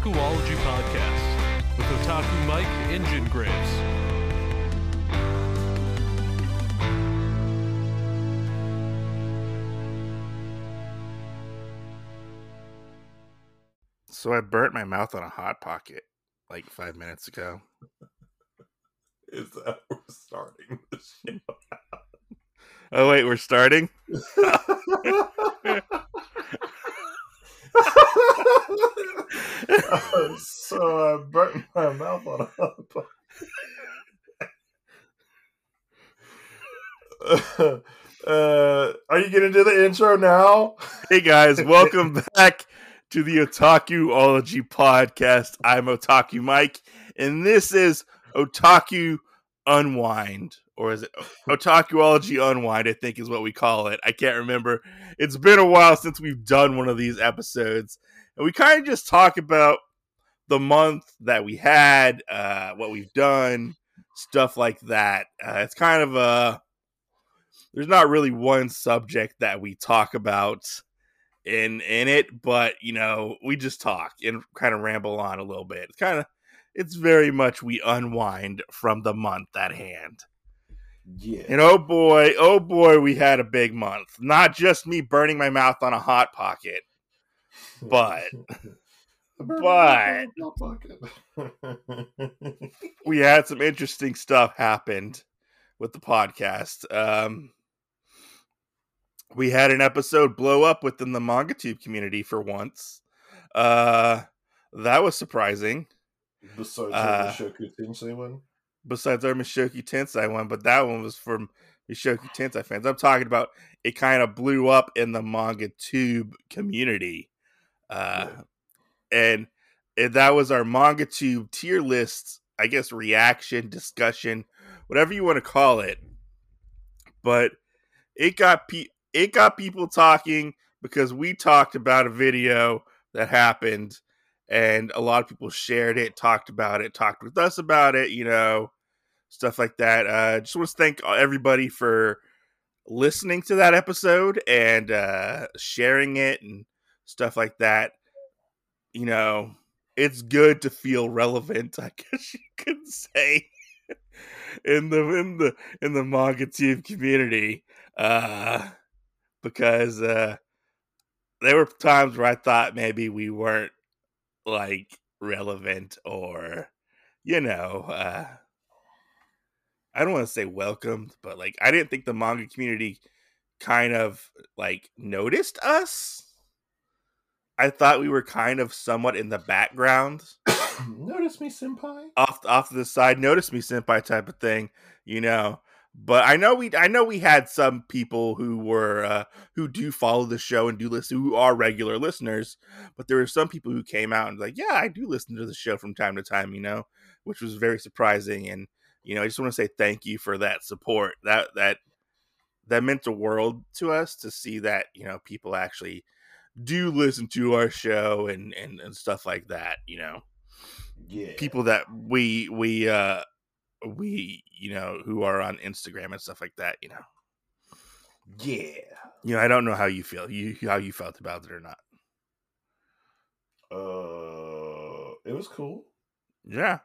Otakuology Podcast with Otaku Mike and Jin Graves. So I burnt my mouth on a hot pocket like five minutes ago. Is that we're starting the show? Oh wait, we're starting. so I burnt my mouth on pocket. uh, are you gonna do the intro now? Hey guys, welcome back to the Otakuology podcast. I'm Otaku Mike, and this is Otaku Unwind, or is it Otakuology Unwind? I think is what we call it. I can't remember. It's been a while since we've done one of these episodes, and we kind of just talk about the month that we had, uh, what we've done, stuff like that. Uh, it's kind of a there's not really one subject that we talk about in in it, but you know, we just talk and kind of ramble on a little bit. It's kind of it's very much we unwind from the month at hand. Yeah. And oh boy, oh boy, we had a big month. Not just me burning my mouth on a hot pocket. but- but- we had some interesting stuff happened with the podcast. Um we had an episode blow up within the manga tube community for once. Uh that was surprising. Besides Uh, the Shoku Tensei one. Besides our Mushoku Tensei one, but that one was from Mushoku Tensei fans. I'm talking about it kind of blew up in the manga tube community. Uh Yeah. and, and that was our manga tube tier list, I guess reaction, discussion, whatever you want to call it. But it got pe- it got people talking because we talked about a video that happened and a lot of people shared it, talked about it, talked with us about it, you know, stuff like that. Uh just want to thank everybody for listening to that episode and uh sharing it and stuff like that. You know, it's good to feel relevant, I guess you could say. in the in the in the manga team community. Uh because uh there were times where I thought maybe we weren't like relevant or you know uh I don't want to say welcomed, but like I didn't think the manga community kind of like noticed us. I thought we were kind of somewhat in the background, Notice me, senpai. off off to the side, notice me senpai type of thing, you know. But I know we I know we had some people who were uh who do follow the show and do listen who are regular listeners, but there were some people who came out and like, yeah, I do listen to the show from time to time, you know, which was very surprising and you know, I just want to say thank you for that support. That that that meant the world to us to see that, you know, people actually do listen to our show and and, and stuff like that, you know Yeah. people that we we uh we you know who are on Instagram and stuff like that, you know. Yeah. You know, I don't know how you feel. You how you felt about it or not. Uh, it was cool. Yeah.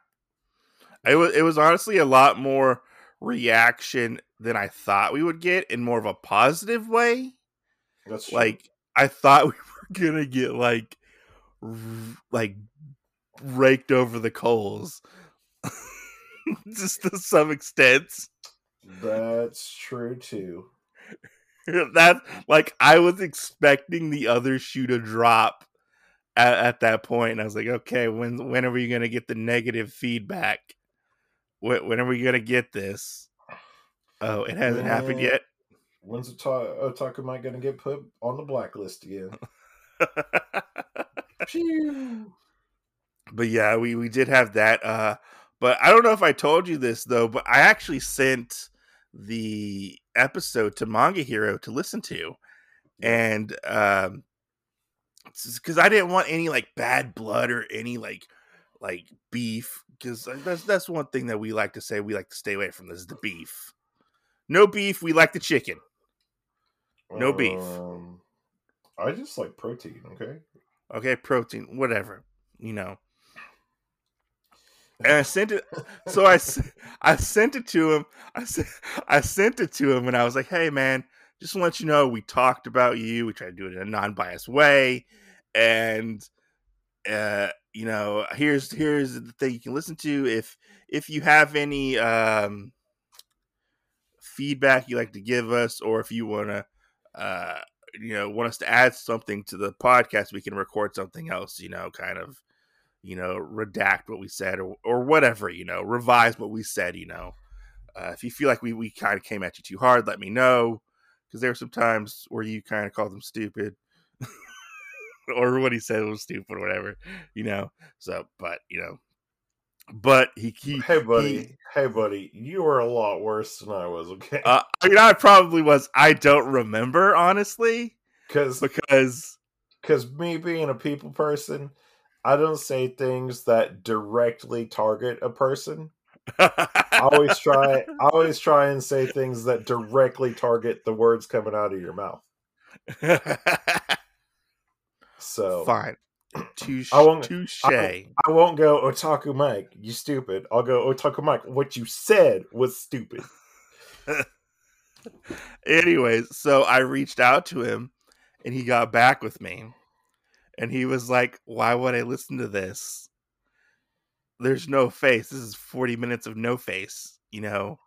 It was it was honestly a lot more reaction than I thought we would get in more of a positive way. That's true. Like I thought we were going to get like like raked over the coals. Just to some extent. That's true too. that like I was expecting the other shoe to drop at, at that point, and I was like, okay, when when are we gonna get the negative feedback? When, when are we gonna get this? Oh, it hasn't happened yet. When's Ota- Otaku Mike gonna get put on the blacklist again? But yeah, we we did have that. Uh, but I don't know if I told you this though, but I actually sent the episode to Manga Hero to listen to, and um, because I didn't want any like bad blood or any like like beef, because that's that's one thing that we like to say. We like to stay away from this: the beef. No beef. We like the chicken. No beef. Um, I just like protein. Okay. Okay, protein, whatever. you know. And I sent it, so I, I sent it to him. I sent, I sent it to him, and I was like, "Hey, man, just to let you know, we talked about you. We tried to do it in a non-biased way, and uh, you know, here's here's the thing you can listen to if if you have any um feedback you like to give us, or if you want to, uh, you know, want us to add something to the podcast, we can record something else. You know, kind of, you know, redact what we said or or whatever. You know, revise what we said. You know, uh, if you feel like we we kind of came at you too hard, let me know because there were some times where you kind of called them stupid. or what he said was stupid or whatever, you know. So, but you know, but he, he Hey, buddy. he- hey, buddy. You were a lot worse than I was. Okay, uh, I mean, I probably was. I don't remember honestly because because because me being a people person, I don't say things that directly target a person. I always try. I always try and say things that directly target the words coming out of your mouth. So fine. Touche. I won't- Touche. I won't go Otaku Mike. You stupid. I'll go Otaku Mike. What you said was stupid. Anyways, so I reached out to him and he got back with me. And he was like, Why would I listen to this? There's no face. This is 40 minutes of no face, you know?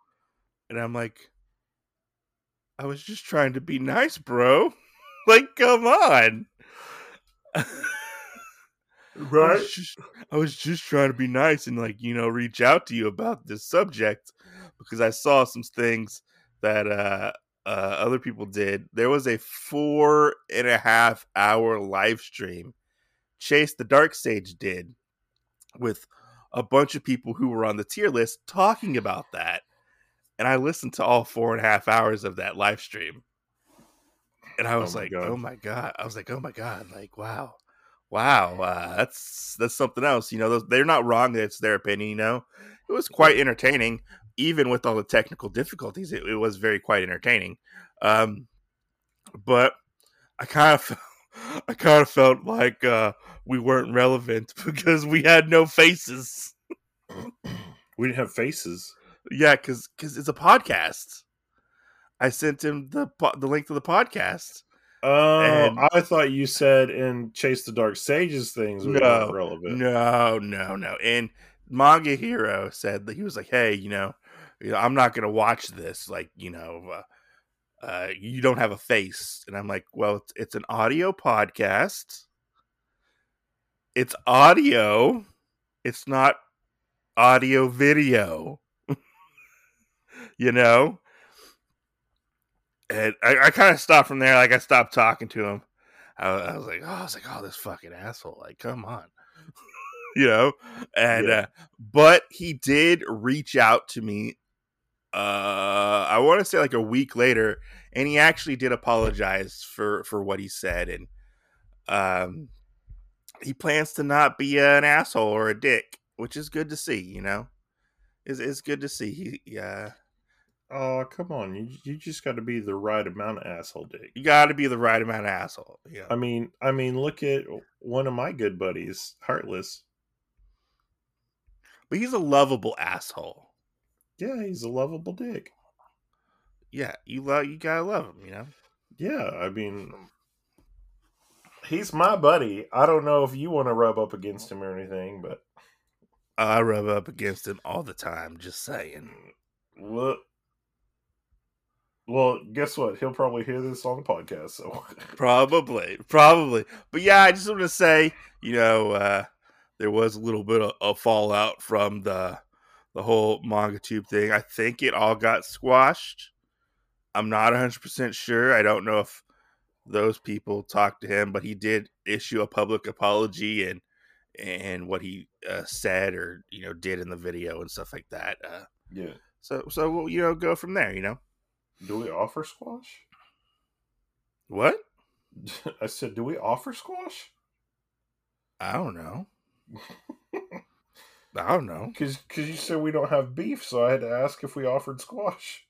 And I'm like, I was just trying to be nice, bro. like, come on. I was, just, I was just trying to be nice and like you know reach out to you about this subject because I saw some things that uh, uh, other people did. There was a four and a half hour live stream Chase the Dark Sage did with a bunch of people who were on the tier list talking about that, and I listened to all four and a half hours of that live stream. And I Oh was my like. "Oh my god!" I was like, "Oh my god!" Like, wow, wow, uh, that's that's something else. You know, those, they're not wrong. It's their opinion. You know, it was quite entertaining, even with all the technical difficulties. It, it was very quite entertaining. Um, but I kind of, I kind of felt like uh, we weren't relevant because we had no faces. We didn't have faces. Yeah, because because it's a podcast. I sent him the po- the link to the podcast. Oh, And- I thought you said in Chase the Dark Sages things were No, relevant. No, no, no. And Manga Hero said that he was like, "Hey, you know, you know, I'm not gonna watch this. Like, you know, uh, uh, you don't have a face." And I'm like, "Well, it's, it's an audio podcast. It's audio. It's not audio video. you know." And I, I kind of stopped from there. Like, I stopped talking to him. I, I was like, oh, I was like, oh, this fucking asshole. Like, come on. you know? And, Yeah. uh, but he did reach out to me, uh, I want to say like a week later, and he actually did apologize for, for what he said. And, um, he plans to not be an asshole or a dick, which is good to see, you know? It's, it's good to see. He, yeah, Oh, come on. You you just got to be the right amount of asshole dick. you got to be the right amount of asshole. Yeah. I mean, I mean, look at one of my good buddies, Heartless. But he's a lovable asshole. Yeah, he's a lovable dick. Yeah, you love you gotta love him, you know. Yeah, I mean, he's my buddy. I don't know if you want to rub up against him or anything, but I rub up against him all the time. Just saying. look. Well, guess what? He'll probably hear this on the podcast. So, Probably, probably. But yeah, I just want to say, you know, uh, there was a little bit of, of fallout from the the whole manga tube thing. I think it all got squashed. I'm not 100 percent sure. I don't know if those people talked to him, but he did issue a public apology and and what he uh, said or you know did in the video and stuff like that. Uh, yeah. so so we'll, you know go from there. You know Do we offer squash? what? I said, do we offer squash? I don't know. I don't know. Because you said we don't have beef, so I had to ask if we offered squash.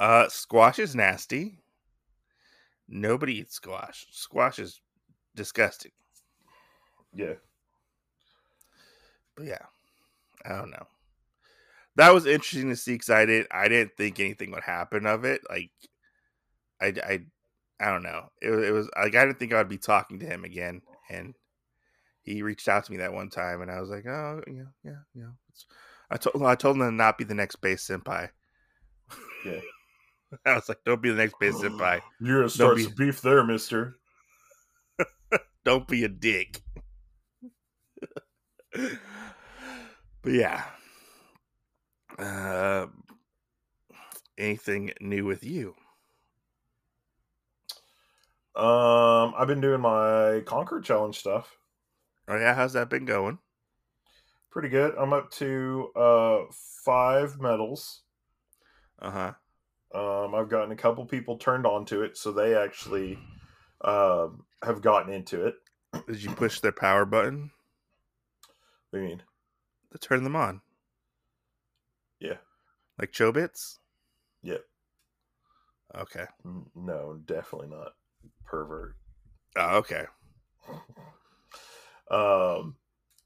Uh, squash is nasty. Nobody eats squash. Squash is disgusting. Yeah. but yeah, I don't know. That was interesting to see because I didn't I didn't think anything would happen of it. Like, I I I don't know. It, it was like I didn't think I'd be talking to him again, and he reached out to me that one time, and I was like, oh, yeah, yeah, yeah. It's, I told I told him to not be the next base senpai. Yeah. I was like, don't be the next base senpai. You're gonna start be- some beef there, Mister. Don't be a dick. but yeah. Uh, anything new with you? Um, I've been doing my Conquer Challenge stuff. Oh yeah, how's that been going? Pretty good. I'm up to uh five medals. Uh huh. Um, I've gotten a couple people turned on to it, so they actually um have gotten into it. Did you push their power button What do you mean? to turn them on? Yeah. Like Chobits? Yeah. Okay. No, definitely not. Pervert. Oh, okay. um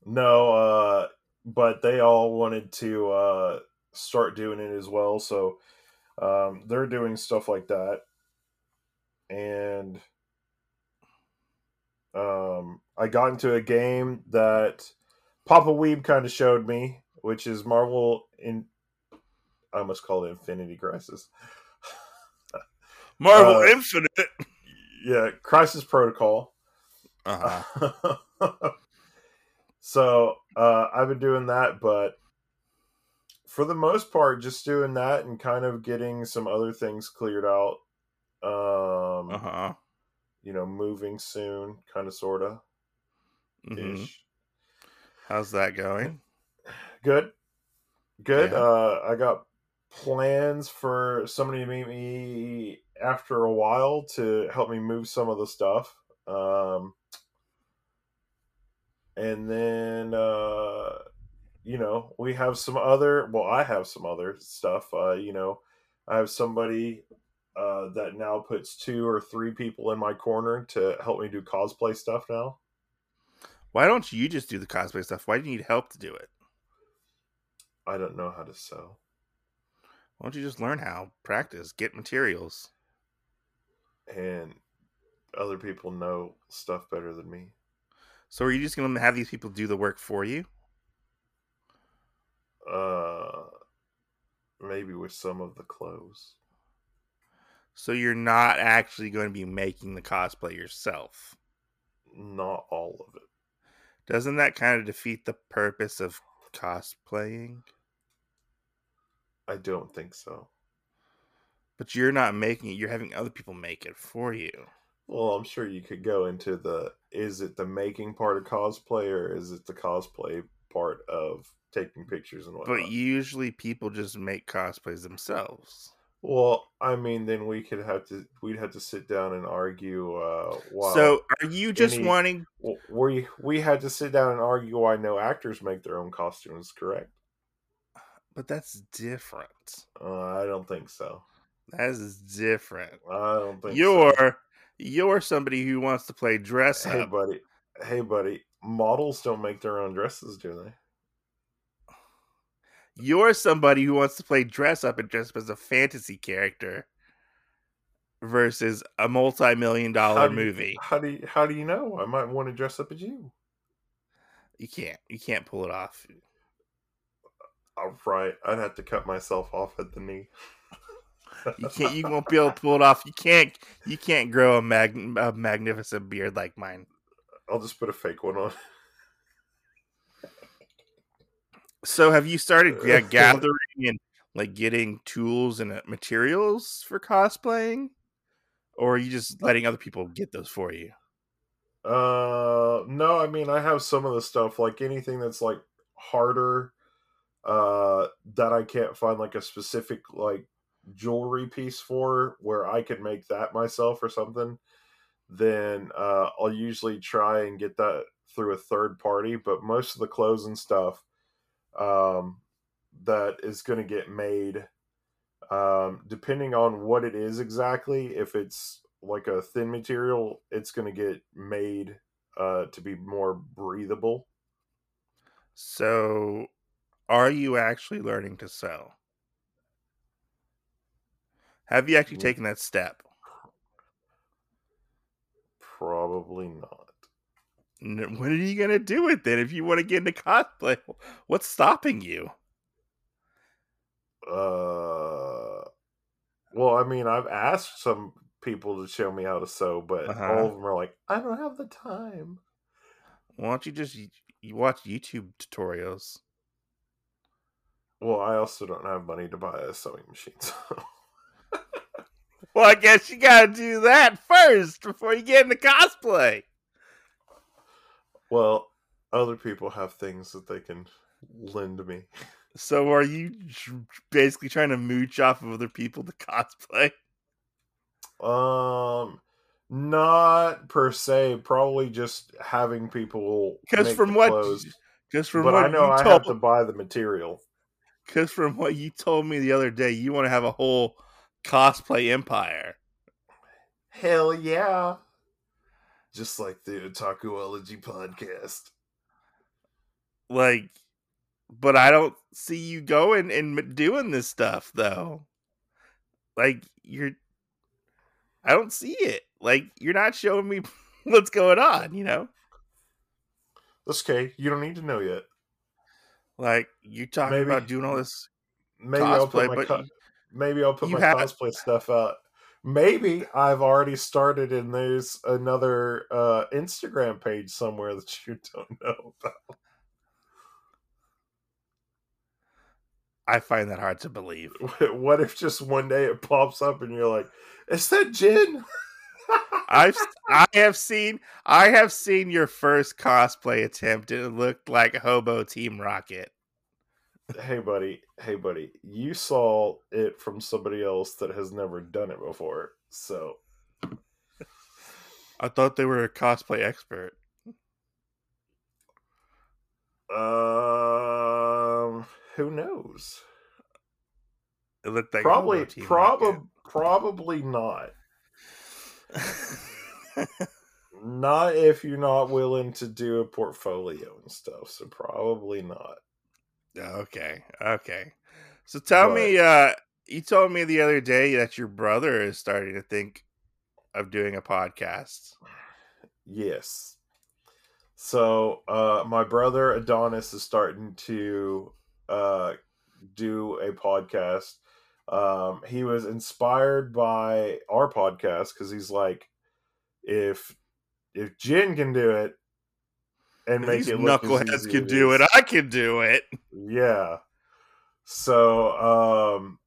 no uh but they all wanted to uh start doing it as well so um they're doing stuff like that and um i got into a game that papa weeb kind of showed me which is marvel in i almost call it infinity crisis Marvel Uh, Infinite. yeah crisis protocol Uh-huh. so uh, I've been doing that, but for the most part, just doing that and kind of getting some other things cleared out. Um, Uh huh. You know, moving soon, kind of, sorta, hmm ish. How's that going? Good, good. Yeah. Uh, I got plans for somebody to meet me after a while to help me move some of the stuff. Um, and then uh you know we have some other well i have some other stuff uh you know i have somebody uh that now puts two or three people in my corner to help me do cosplay stuff now Why don't you just do the cosplay stuff? Why do you need help to do it? i don't know how to sew Why don't you just learn how? Practice, get materials. and other people know stuff better than me So are you just gonna have these people do the work for you? uh maybe with some of the clothes So you're not actually going to be making the cosplay yourself. not all of it Doesn't that kind of defeat the purpose of cosplaying? i don't think so But you're not making it, you're having other people make it for you. Well, I'm sure you could go into the is it the making part of cosplay or is it the cosplay part of taking pictures and whatnot? But usually people just make cosplays themselves. well, I mean, then we could have to we'd have to sit down and argue. Uh, why So are you just any- wanting we we had to sit down and argue why no actors make their own costumes. Correct? but that's different. Uh, I don't think so. That is different. I don't think so. You're somebody who wants to play dress Hey, up. buddy. Hey, buddy. Models don't make their own dresses, do they? You're somebody who wants to play dress up and dress up as a fantasy character versus a multi-million How dollar you- movie. How do you, how do you know? I might want to dress up as you. You can't. You can't pull it off. All right, I'd have to cut myself off at the knee. You can't. You won't be able to pull it off. You can't. You can't grow a, mag, a magnificent beard like mine. I'll just put a fake one on. So, have you started ga- gathering and like getting tools and uh, materials for cosplaying, or are you just letting other people get those for you? Uh, no, I mean I have some of the stuff like anything that's like harder, uh, that I can't find like a specific like jewelry piece for where I could make that myself or something. Then uh, I'll usually try and get that through a third party. But most of the clothes and stuff, um, that is going to get made, um, depending on what it is exactly. If it's like a thin material, it's going to get made uh, to be more breathable. So, are you actually learning to sew? Have you actually taken that step? Probably not. When are you gonna do with it then? If you want to get into cosplay, what's stopping you? Uh, well, I mean, I've asked some people to show me how to sew, but Uh-huh. all of them are like, I don't have the time. Why don't you just you watch YouTube tutorials? Well, I also don't have money to buy a sewing machine. So. Well, I guess you gotta do that first before you get into cosplay. well, other people have things that they can lend me. So, are you basically trying to mooch off of other people to cosplay? Um, not per se. Probably just having people. Because from what, because from but what I know you I told, have to buy the material. because from what you told me the other day, you want to have a whole cosplay empire. Hell yeah! Just like the Otakuology podcast. Like, but I don't see you going and doing this stuff though. Like you're, I don't see it. Like you're not showing me what's going on. You know, That's okay. You don't need to know yet. like you talking Maybe- about doing all this Maybe cosplay, but co- maybe I'll put you my have- cosplay stuff out. Maybe I've already started, and there's another uh, Instagram page somewhere that you don't know about. I find that hard to believe. What if just one day it pops up and you're like, "Is that Jin?" I've I have seen I have seen your first cosplay attempt. It looked like Hobo Team Rocket. Hey buddy, hey buddy, you saw it from somebody else that has never done it before. So I thought they were a cosplay expert. um who knows? It looked like probably probably probably not. Not if you're not willing to do a portfolio and stuff. So probably not. Okay, okay. So tell me, uh, you told me the other day that your brother is starting to think of doing a podcast. Yes. So uh my brother Adonis is starting to uh do a podcast. Um he was inspired by our podcast because he's like if if Jin can do it and make These it knuckleheads can do it. I can do it. yeah. So um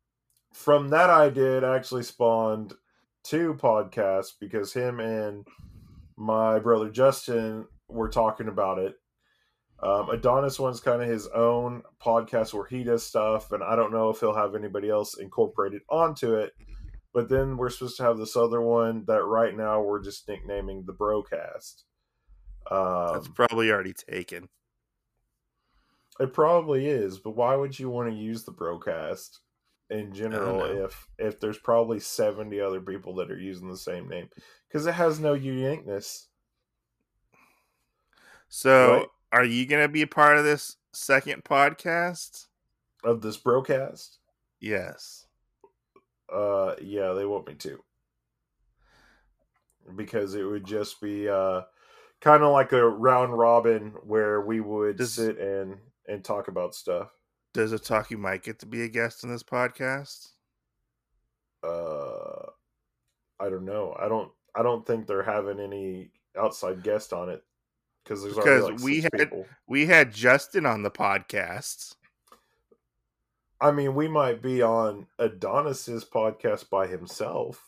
from that I did actually spawned two podcasts because him and my brother Justin were talking about it. Um, Adonis one's kind of his own podcast where he does stuff, and I don't know if he'll have anybody else incorporated onto it. But then we're supposed to have this other one that right now we're just nicknaming the Brocast. That's Um, probably already taken. it probably is, but why would you want to use the Brocast in general if if there's probably seventy other people that are using the same name? Because it has no uniqueness. So, Right. are you going to be a part of this second podcast? of this Brocast? Yes. Uh, yeah, they want me to because it would just be uh kind of like a round robin where we would Does- sit and and talk about stuff. Does Otaku Mike get to be a guest in this podcast? Uh, I don't know. I don't. I don't think they're having any outside guest on it because there's Because like we had- people. We had Justin on the podcast. I mean, we might be on Adonis's podcast by himself.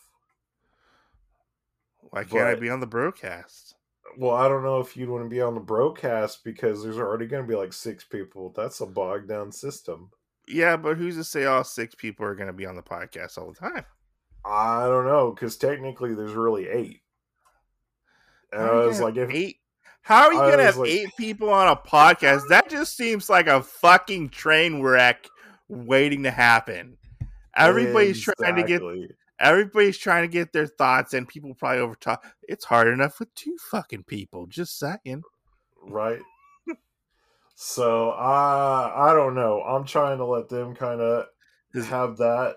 Why can't I be on the Brocast? Well, I don't know if you'd want to be on the Brocast because there's already going to be like six people. That's a bogged down system. Yeah, but who's to say all six people are going to be on the podcast all the time? I don't know because technically there's really eight. And I was like, if eight. How are you I gonna have like- eight people on a podcast? That just seems like a fucking train wreck waiting to happen. Everybody's trying to get Exactly. Everybody's trying to get their thoughts, and people probably over talk. It's hard enough with two fucking people. Just saying. right. So I I don't know. I'm trying to let them kind of have that,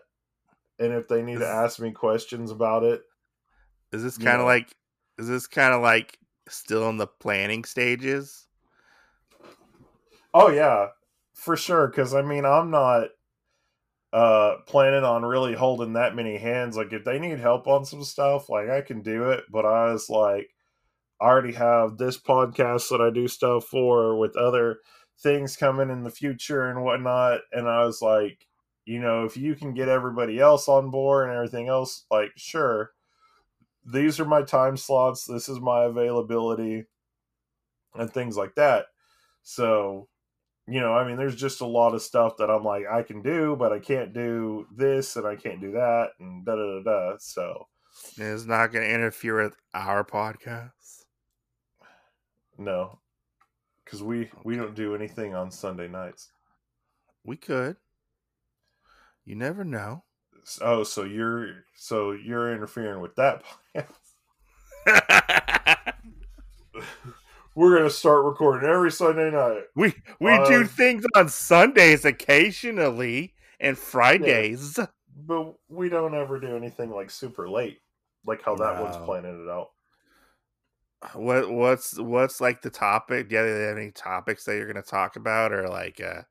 and if they need to ask me questions about it, is this kind of like? Is this kind of like still in the planning stages? oh yeah, for sure. Because I mean, I'm not uh planning on really holding that many hands. Like if they need help on some stuff, like I can do it. But I was like, I already have this podcast that I do stuff for with other things coming in the future and whatnot. And I was like, you know, if you can get everybody else on board and everything else, like, sure, these are my time slots. This is my availability and things like that. So, you know, I mean, there's just a lot of stuff that I'm like, I can do, but I can't do this and I can't do that and da da da da. So, It's not going to interfere with our podcast. no, because we we don't do anything on Sunday nights. We could. You never know. Oh, so you're so you're interfering with that We're gonna start recording every Sunday night. we we do Um, things on Sundays occasionally and Fridays. But we don't ever do anything like super late, like how that one's planning it out. What what's what's like the topic? Do you have any topics that you're going to talk about, or like uh,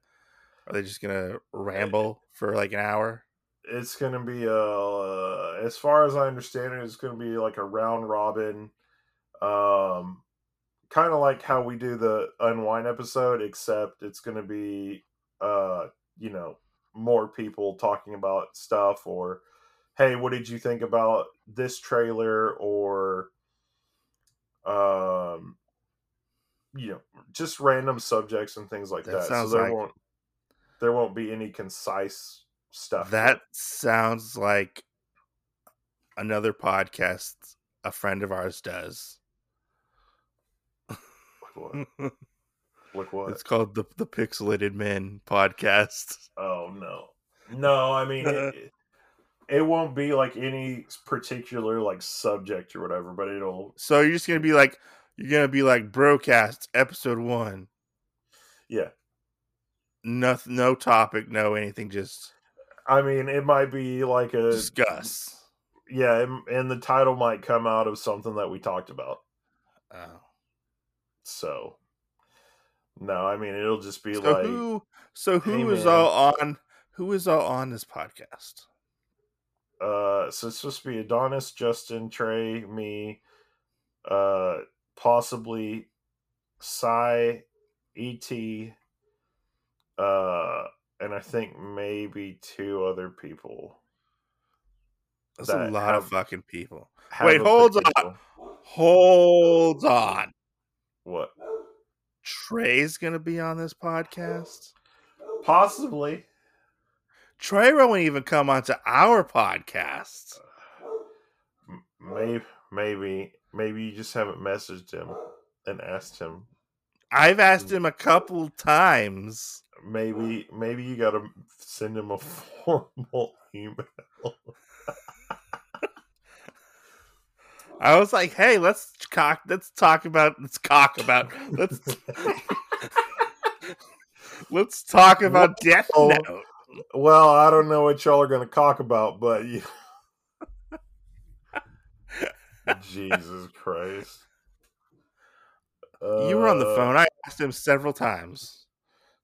are they just going to ramble for like an hour? It's gonna be uh as far as I understand it, it's gonna be like a round robin, um, kind of like how we do the unwind episode, except it's gonna be uh you know more people talking about stuff or hey, what did you think about this trailer or um you know just random subjects and things like That that. So there like- won't there won't be any concise stuff. That sounds like another podcast a friend of ours does. Like what? Like what? It's called the the Pixelated Men podcast. Oh no, no. I mean, it, it won't be like any particular like subject or whatever, but it'll So you're just gonna be like you're gonna be like Brocast episode one. yeah. No, no topic, no anything. Just I mean, it might be like a discuss. yeah, and- and the title might come out of something that we talked about. Oh. So no, I mean it'll just be So like who? So Hey, who is man. all on? Who is all on this podcast? uh so it's supposed to be Adonis, Justin, Trey, me, uh possibly Psy, ET, uh and I think maybe two other people. That's a that lot of fucking people. Wait, hold on. Hold on. What? Trey's gonna be on this podcast. Possibly. Trey won't even come onto our podcast. Maybe maybe maybe you just haven't messaged him and asked him. I've asked him a couple times. Maybe maybe you got to send him a formal email. I was like, "Hey, let's cock. Let's talk about. Let's cock about. Let's let's talk about Death Well, Note." well, I don't know what y'all are going to talk about, but you... Jesus Christ. you were on the Uh, phone. I asked him several times.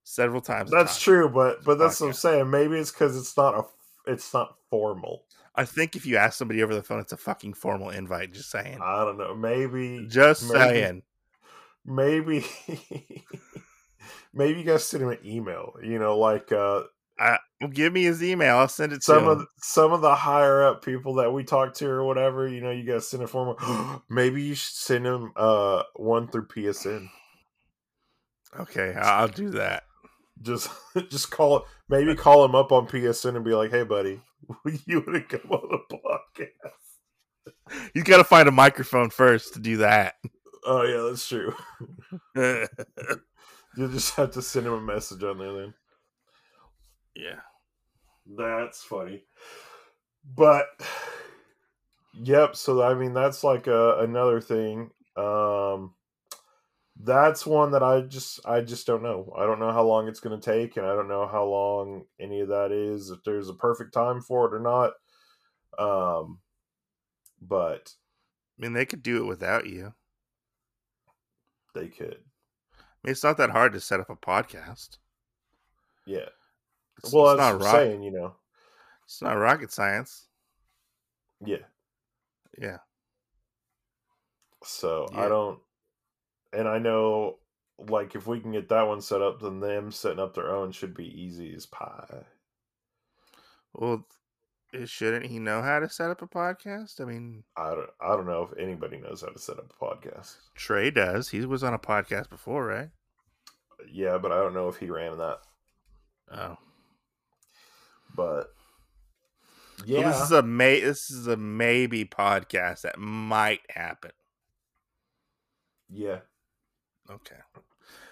Several times. That's true, but but that's what I'm saying. Maybe it's because it's not a it's not formal. I think if you ask somebody over the phone, it's a fucking formal invite. Just saying. I don't know. Maybe Just maybe- saying. maybe maybe you guys send him an email. You know, like uh I, give me his email. I'll send it to some of the, some of the higher up people that we talk to or whatever. You know, you guys send a formal. maybe you should send him uh one through PSN. okay, I'll do that. Just just call. Maybe call him up on PSN and be like, "Hey, buddy, you want to come on the podcast?" He's got to find a microphone first to do that. Oh yeah, that's true. You just have to send him a message on there then. Yeah, that's funny. But yep, so I mean that's like a, another thing. Um that's one that I just I just don't know. I don't know how long it's going to take, and I don't know how long any of that is. If there's a perfect time for it or not. Um, but I mean, they could do it without you. they could, I mean, it's not that hard to set up a podcast. yeah. It's, well, it's not what rock, saying, you know, It's not rocket science. yeah. Yeah. So Yeah. I don't, and I know, like, if we can get that one set up, then them setting up their own should be easy as pie. Well, shouldn't he know how to set up a podcast? I mean, I don't, I don't know if anybody knows how to set up a podcast. Trey does. He was on a podcast before, right? Uh, yeah, but I don't know if he ran that. Oh. But Well, yeah, this is a may. This is a maybe podcast that might happen. yeah. Okay.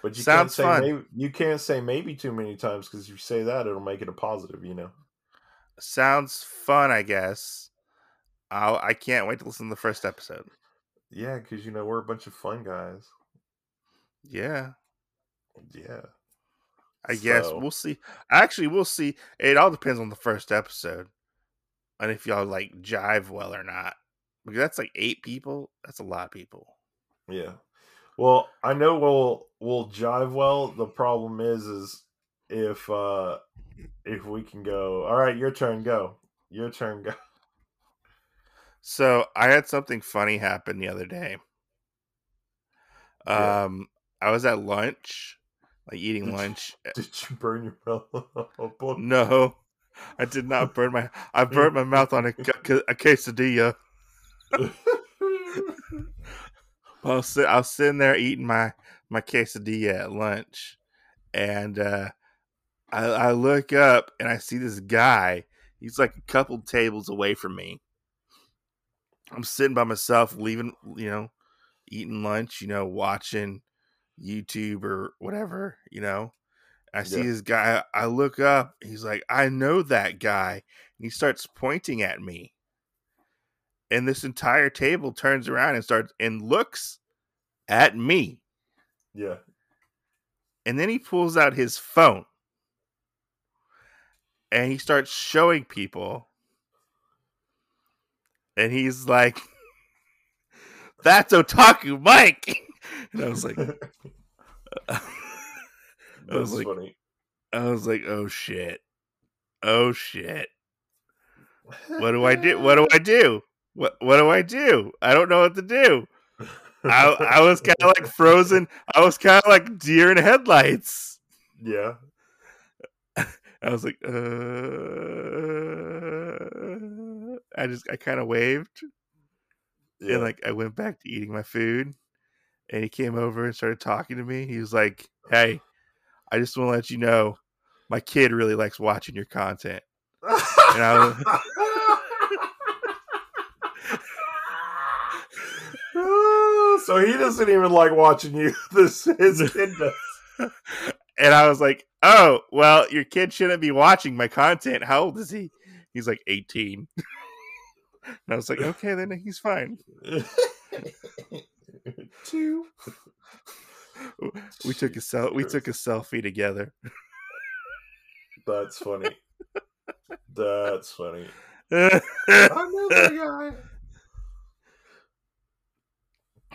But you Sounds can't say fun. maybe. You can't say maybe too many times because if you say that, it'll make it a positive. You know. Sounds fun, I guess. I'll, I can't wait to listen to the first episode. Yeah, because you know we're a bunch of fun guys. Yeah, Yeah. I guess we'll see. Actually, we'll see. It all depends on the first episode, and if y'all like jive well or not. Because that's like eight people. That's a lot of people. Yeah. Well, I know we'll we'll jive well. The problem is is if uh if we can go, all right, your turn, go. Your turn, go. So I had something funny happen the other day. Yeah. Um, I was at lunch, like eating Did you- lunch. Did you burn your mouth? No, I did not burn my. I burnt my mouth on a, a quesadilla. I was, sit, I was sitting there eating my my quesadilla at lunch, and uh, I, I look up and I see this guy. He's like a couple tables away from me. I'm sitting by myself, leaving, you know, eating lunch, you know, watching YouTube or whatever, you know. I see Yeah. this guy. I look up. He's like, I know that guy. And he starts pointing at me. And this entire table turns around and starts and looks at me. yeah. And then he pulls out his phone. And he starts showing people. And he's like, That's Otaku Mike. And I was like, I was like, funny. I was like, oh shit. Oh shit. What do I do? What do I do? What what do I do? I don't know what to do. I I was kind of like frozen. I was kind of like deer in headlights. Yeah. I was like, uh I just I kind of waved Yeah. and like I went back to eating my food. And he came over and started talking to me. He was like, "Hey, I just want to let you know, my kid really likes watching your content." And I was, so he doesn't even like watching you. This his kid does. and I was like, "Oh, well, your kid shouldn't be watching my content. How old is he?" He's like 18. and I was like, "Okay, then he's fine." Two. We took a sel- we took a selfie together. That's funny. That's funny. I know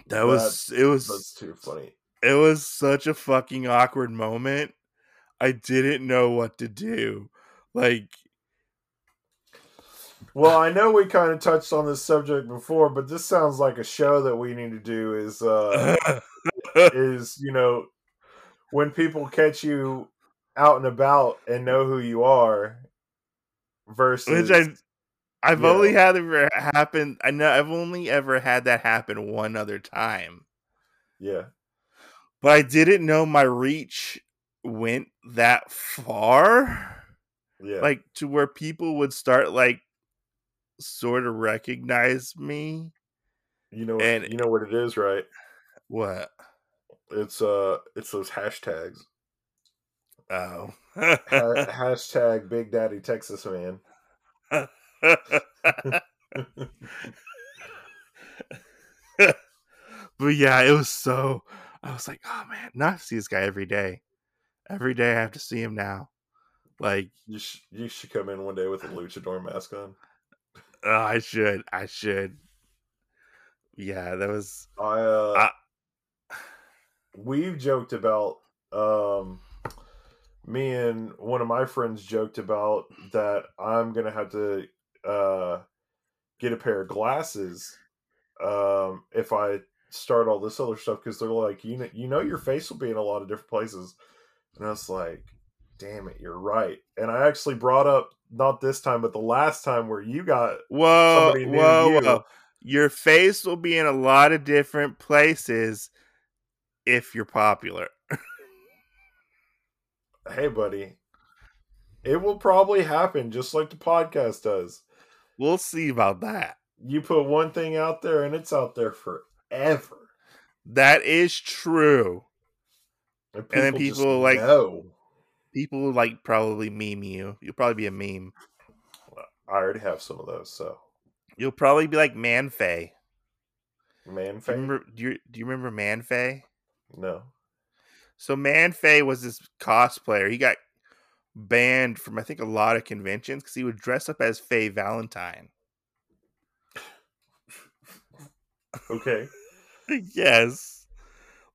that guy. was it was That's too funny. it was such a fucking awkward moment. I didn't know what to do. Like Well, I know we kind of touched on this subject before, but this sounds like a show that we need to do. Is uh, is you know when people catch you out and about and know who you are versus which I I've Yeah. only had it happen. I know I've only ever had that happen one other time, yeah but I didn't know my reach went that far, yeah like to where people would start like sort of recognize me. you know and- you know what it is right What? it's uh it's those hashtags Oh. ha- hashtag Big Daddy Texas man but yeah, it was so. I was like, oh man, not to see this guy every day. Every day I have to see him now. Like You sh- you should come in one day with a luchador mask on. oh, I should, I should. Yeah, that was. I uh, I- we've joked about um me and one of my friends joked about that I'm gonna have to uh get a pair of glasses um if I start all this other stuff because they're like you know you know your face will be in a lot of different places. And I was like damn it you're right. And I actually brought up not this time but the last time where you got Whoa, whoa, you. Whoa! Your face will be in a lot of different places if you're popular. hey buddy. It will probably happen just like the podcast does We'll see about that. you put one thing out there and it's out there forever That is true. and, And then people, like- know. People like probably meme you. You'll probably be a meme. i already have some of those so You'll probably be like Man-Faye. man Do you remember? Do you, do you remember Man-Faye? no So Man-Faye was this cosplayer. He got banned from I think a lot of conventions because he would dress up as Faye Valentine. okay yes,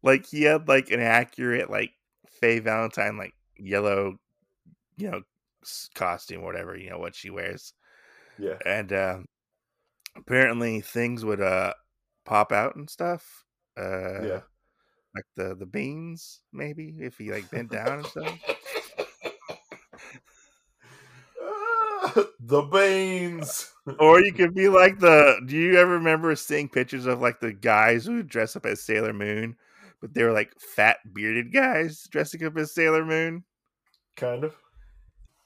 like he had like an accurate like Faye Valentine like yellow, you know, costume, whatever you know what she wears, yeah and um apparently things would uh pop out and stuff. Uh, yeah like the the beans maybe if he like bent down and stuff. the beans Or you could be like the. Do you ever remember seeing pictures of like the guys who dress up as Sailor Moon, but they were like fat bearded guys dressing up as Sailor Moon? kind of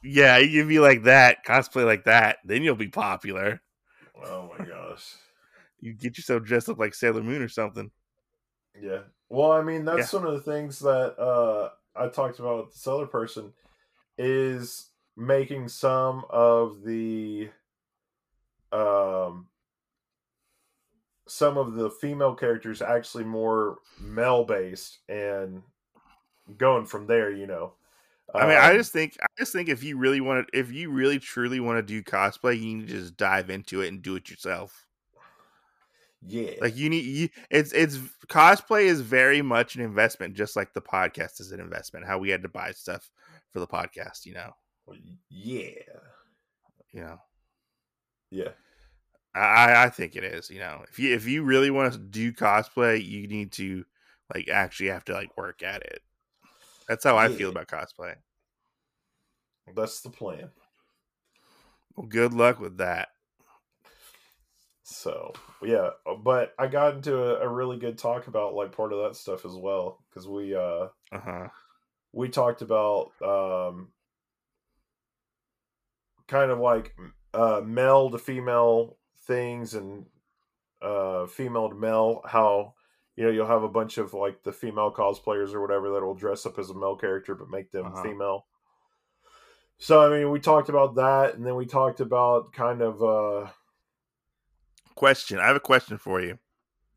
Yeah, you can be like that, cosplay like that, then you'll be popular. oh my gosh You get yourself dressed up like Sailor Moon or something. Yeah. Well, I mean, that's one of the things that uh, I talked about with this other person is making some of the um some of the female characters actually more male based and going from there, you know. I mean, I Um, just think, I just think if you really want to, if you really truly want to do cosplay, you need to just dive into it and do it yourself. yeah. Like you need, you, it's it's cosplay is very much an investment, just like the podcast is an investment. How we had to buy stuff for the podcast, you know, yeah. you know. Yeah. I I- think it is. You know, if you if you really want to do cosplay, you need to like actually have to like work at it. That's how I feel about cosplay. That's the plan. Well, good luck with that. So yeah, uh, but I got into a, a really good talk about like part of that stuff as well because we uh Uh huh. we talked about um kind of like uh male to female things and uh female to male how you know you'll have a bunch of like the female cosplayers or whatever that will dress up as a male character but make them Uh-huh. female so i mean we talked about that and then we talked about kind of uh Question. I have a question for you.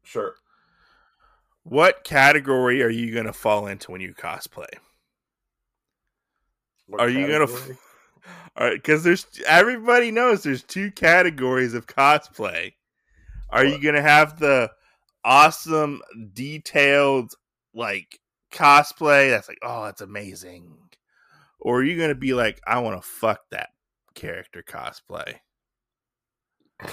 sure What category are you gonna fall into when you cosplay? What Are you gonna? F- category? All right, because there's everybody knows there's two categories of cosplay. Are you gonna have the awesome, detailed, like cosplay that's like, oh, that's amazing, or are you gonna be like, I want to fuck that character cosplay?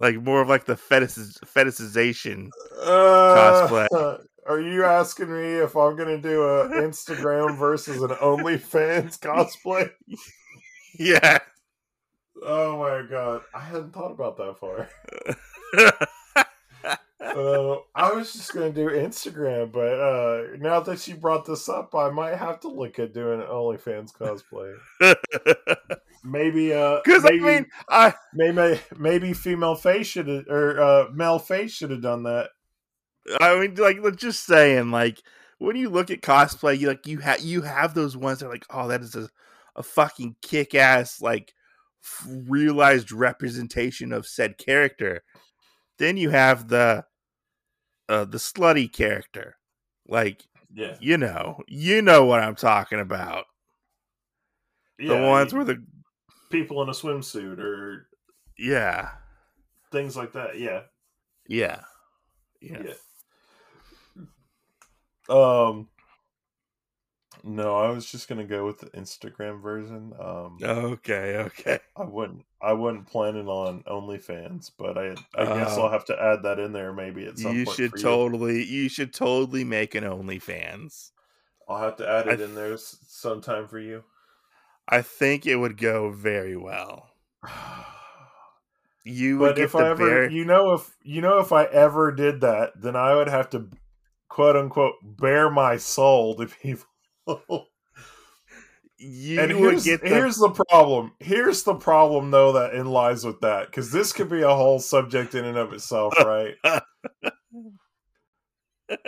like more of like the fetishiz- fetishization. Uh, Cosplay. Are you asking me if I'm gonna do a Instagram versus an OnlyFans cosplay? Yeah. Oh my god, I hadn't thought about that far. Uh, I was just gonna do Instagram, but uh, now that you brought this up, I might have to look at doing an OnlyFans cosplay. Maybe, uh, Because I mean, I maybe, maybe female face should or uh, male face should have done that. I mean, like, let's just saying, like, when you look at cosplay, you like you have you have those ones that are like, oh, that is a, a fucking kick ass like f- realized representation of said character. Then you have the uh, the slutty character. Like Yeah. you know, you know what I'm talking about. yeah the ones you- where the people in a swimsuit or yeah, things like that. Yeah. yeah, yeah. Yeah. Um no, I was just gonna go with the Instagram version. Um Okay, okay. I wouldn't I wasn't planning on OnlyFans, but I I guess Oh. I'll have to add that in there maybe at some You point. should for you. totally, you should totally make an OnlyFans. I'll have to add it in there sometime for you. I think it would go very well. You would but get if the I ever, you know, if you know, if I ever did that, then I would have to, quote unquote, bare my soul to people. you and here's, get the here's the problem. Here's the problem, though, that in lies with that, because this could be a whole subject in and of itself, right?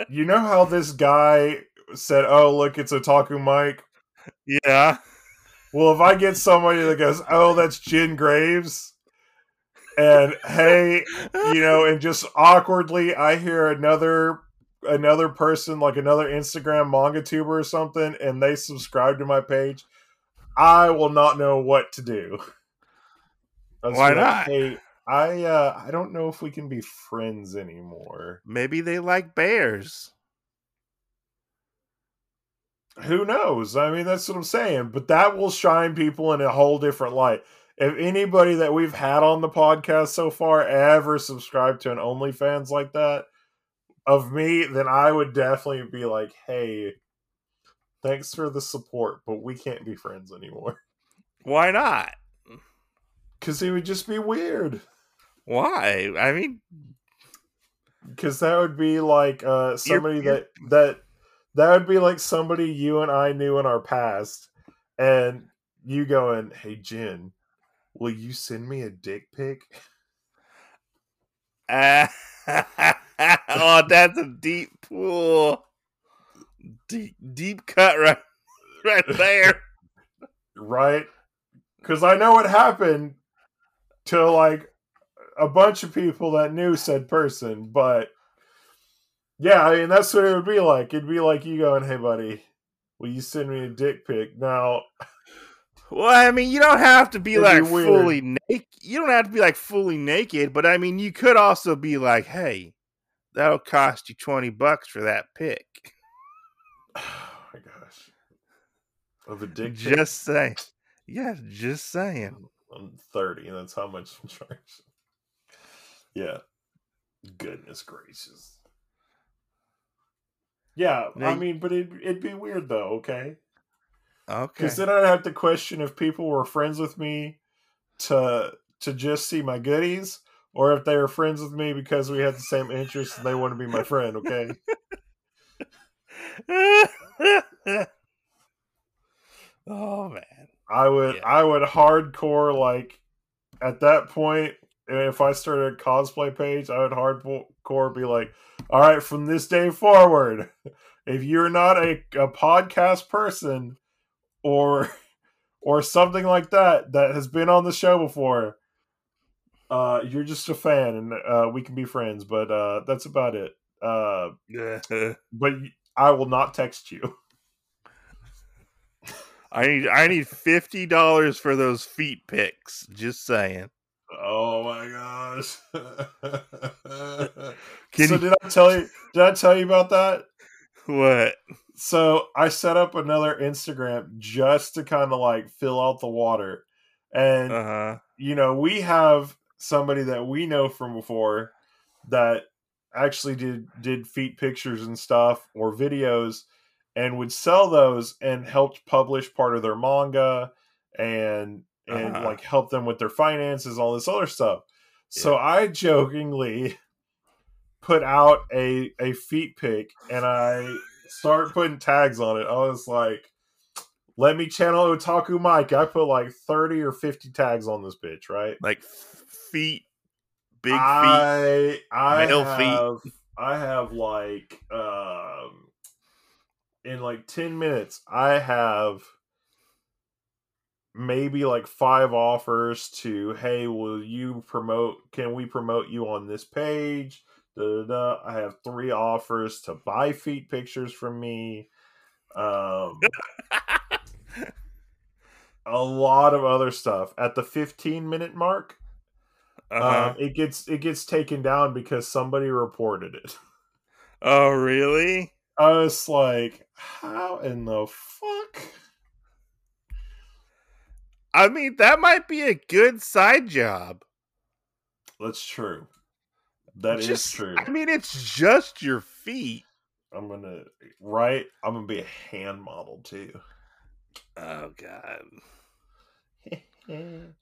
you know how this guy said, "Oh, look, it's Otaku Mike." yeah. Well, if I get somebody that goes, "Oh, that's Jin Graves," and hey, you know, and just awkwardly, I hear another another person, like another Instagram manga tuber or something, and they subscribe to my page, I will not know what to do. Why like, not? Hey, I uh, I don't know if we can be friends anymore. Maybe they like bears. Who knows? I mean, that's what I'm saying. But that will shine people in a whole different light. If anybody that we've had on the podcast so far ever subscribed to an OnlyFans like that of me, then I would definitely be like, hey, thanks for the support, but we can't be friends anymore. Why not? Because it would just be weird. Why? I mean, Because that would be like uh, somebody you're- that that that would be like somebody you and I knew in our past, and you going, "Hey Jin, will you send me a dick pic?" uh, oh, that's a deep pool. Deep, deep cut right, right there. Right? Because I know what happened to like a bunch of people that knew said person, but yeah, I mean that's what it would be like. It'd be like you going, "Hey buddy, will you send me a dick pic?" Now Well, I mean, you don't have to be It'd like be fully naked. You don't have to be like fully naked, but I mean, you could also be like, "Hey, that'll cost you twenty bucks for that pic." Oh my gosh. Of a dick? Just saying. Yeah, just saying. I'm 30, and that's how much I'm charging. Yeah. Goodness gracious. Yeah, Now I mean, but it, it'd be weird though, okay? Okay. Because then I'd have to question if people were friends with me to to just see my goodies, or if they were friends with me because we had the same interests and they want to be my friend, okay? oh man. I would Yeah. I would hardcore like at that point if I started a cosplay page, I would hardcore be like, all right, from this day forward, if you're not a, a podcast person or or something like that that has been on the show before, uh, you're just a fan and uh, we can be friends, but uh, that's about it. Uh, but I will not text you. I need I need fifty dollars for those feet pics. Just saying. Oh my gosh. So you- did I tell you did I tell you about that? What? So I set up another Instagram just to kind of like fill out the water. And Uh huh. you know, we have somebody that we know from before that actually did did feet pictures and stuff or videos and would sell those and helped publish part of their manga and and Uh-huh. like help them with their finances all this other stuff so i jokingly put out a a feet pic and i start putting tags on it i was like let me channel otaku mike i put like 30 or 50 tags on this bitch right Like feet, big feet. I have feet. I have like um in like 10 minutes I have maybe like five offers to hey will you promote can we promote you on this page Da, da, da. I have three offers to buy feet pictures from me. Um, a lot of other stuff. At the 15 minute mark, Uh-huh. um, it gets it gets taken down because somebody reported it. oh, really? I was like, how in the fuck? I mean, that might be a good side job. That's true. That is Just- true. I mean, it's just your feet. I'm gonna right. I'm gonna be a hand model too. Oh God.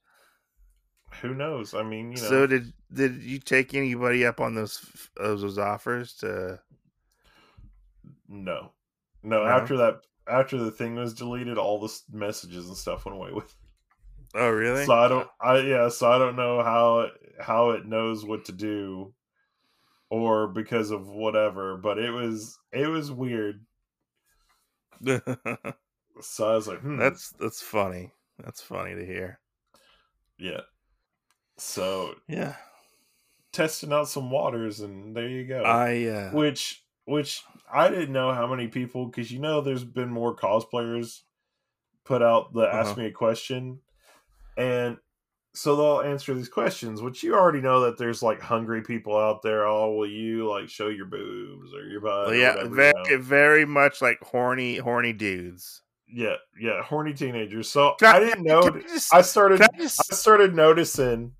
Who knows? I mean, you know. So did did you take anybody up on those those, those offers to? no, no. No? After that, after the thing was deleted, all the messages and stuff went away with. Oh, really? So I don't. I yeah. So I don't know how how it knows what to do, or because of whatever. But it was it was weird. So I was like, hmm, that's that's funny. That's funny to hear. yeah. So Yeah. testing out some waters, and there you go. I uh, which which I didn't know how many people because you know there's been more cosplayers put out the ask Uh-huh. me a question, and so they'll answer these questions, which you already know that there's like hungry people out there. Oh, will you like show your boobs or your butt? or yeah, whatever, you very know? very much like horny horny dudes. yeah, yeah, horny teenagers. So Can I didn't know. I just- I started. I just- I started noticing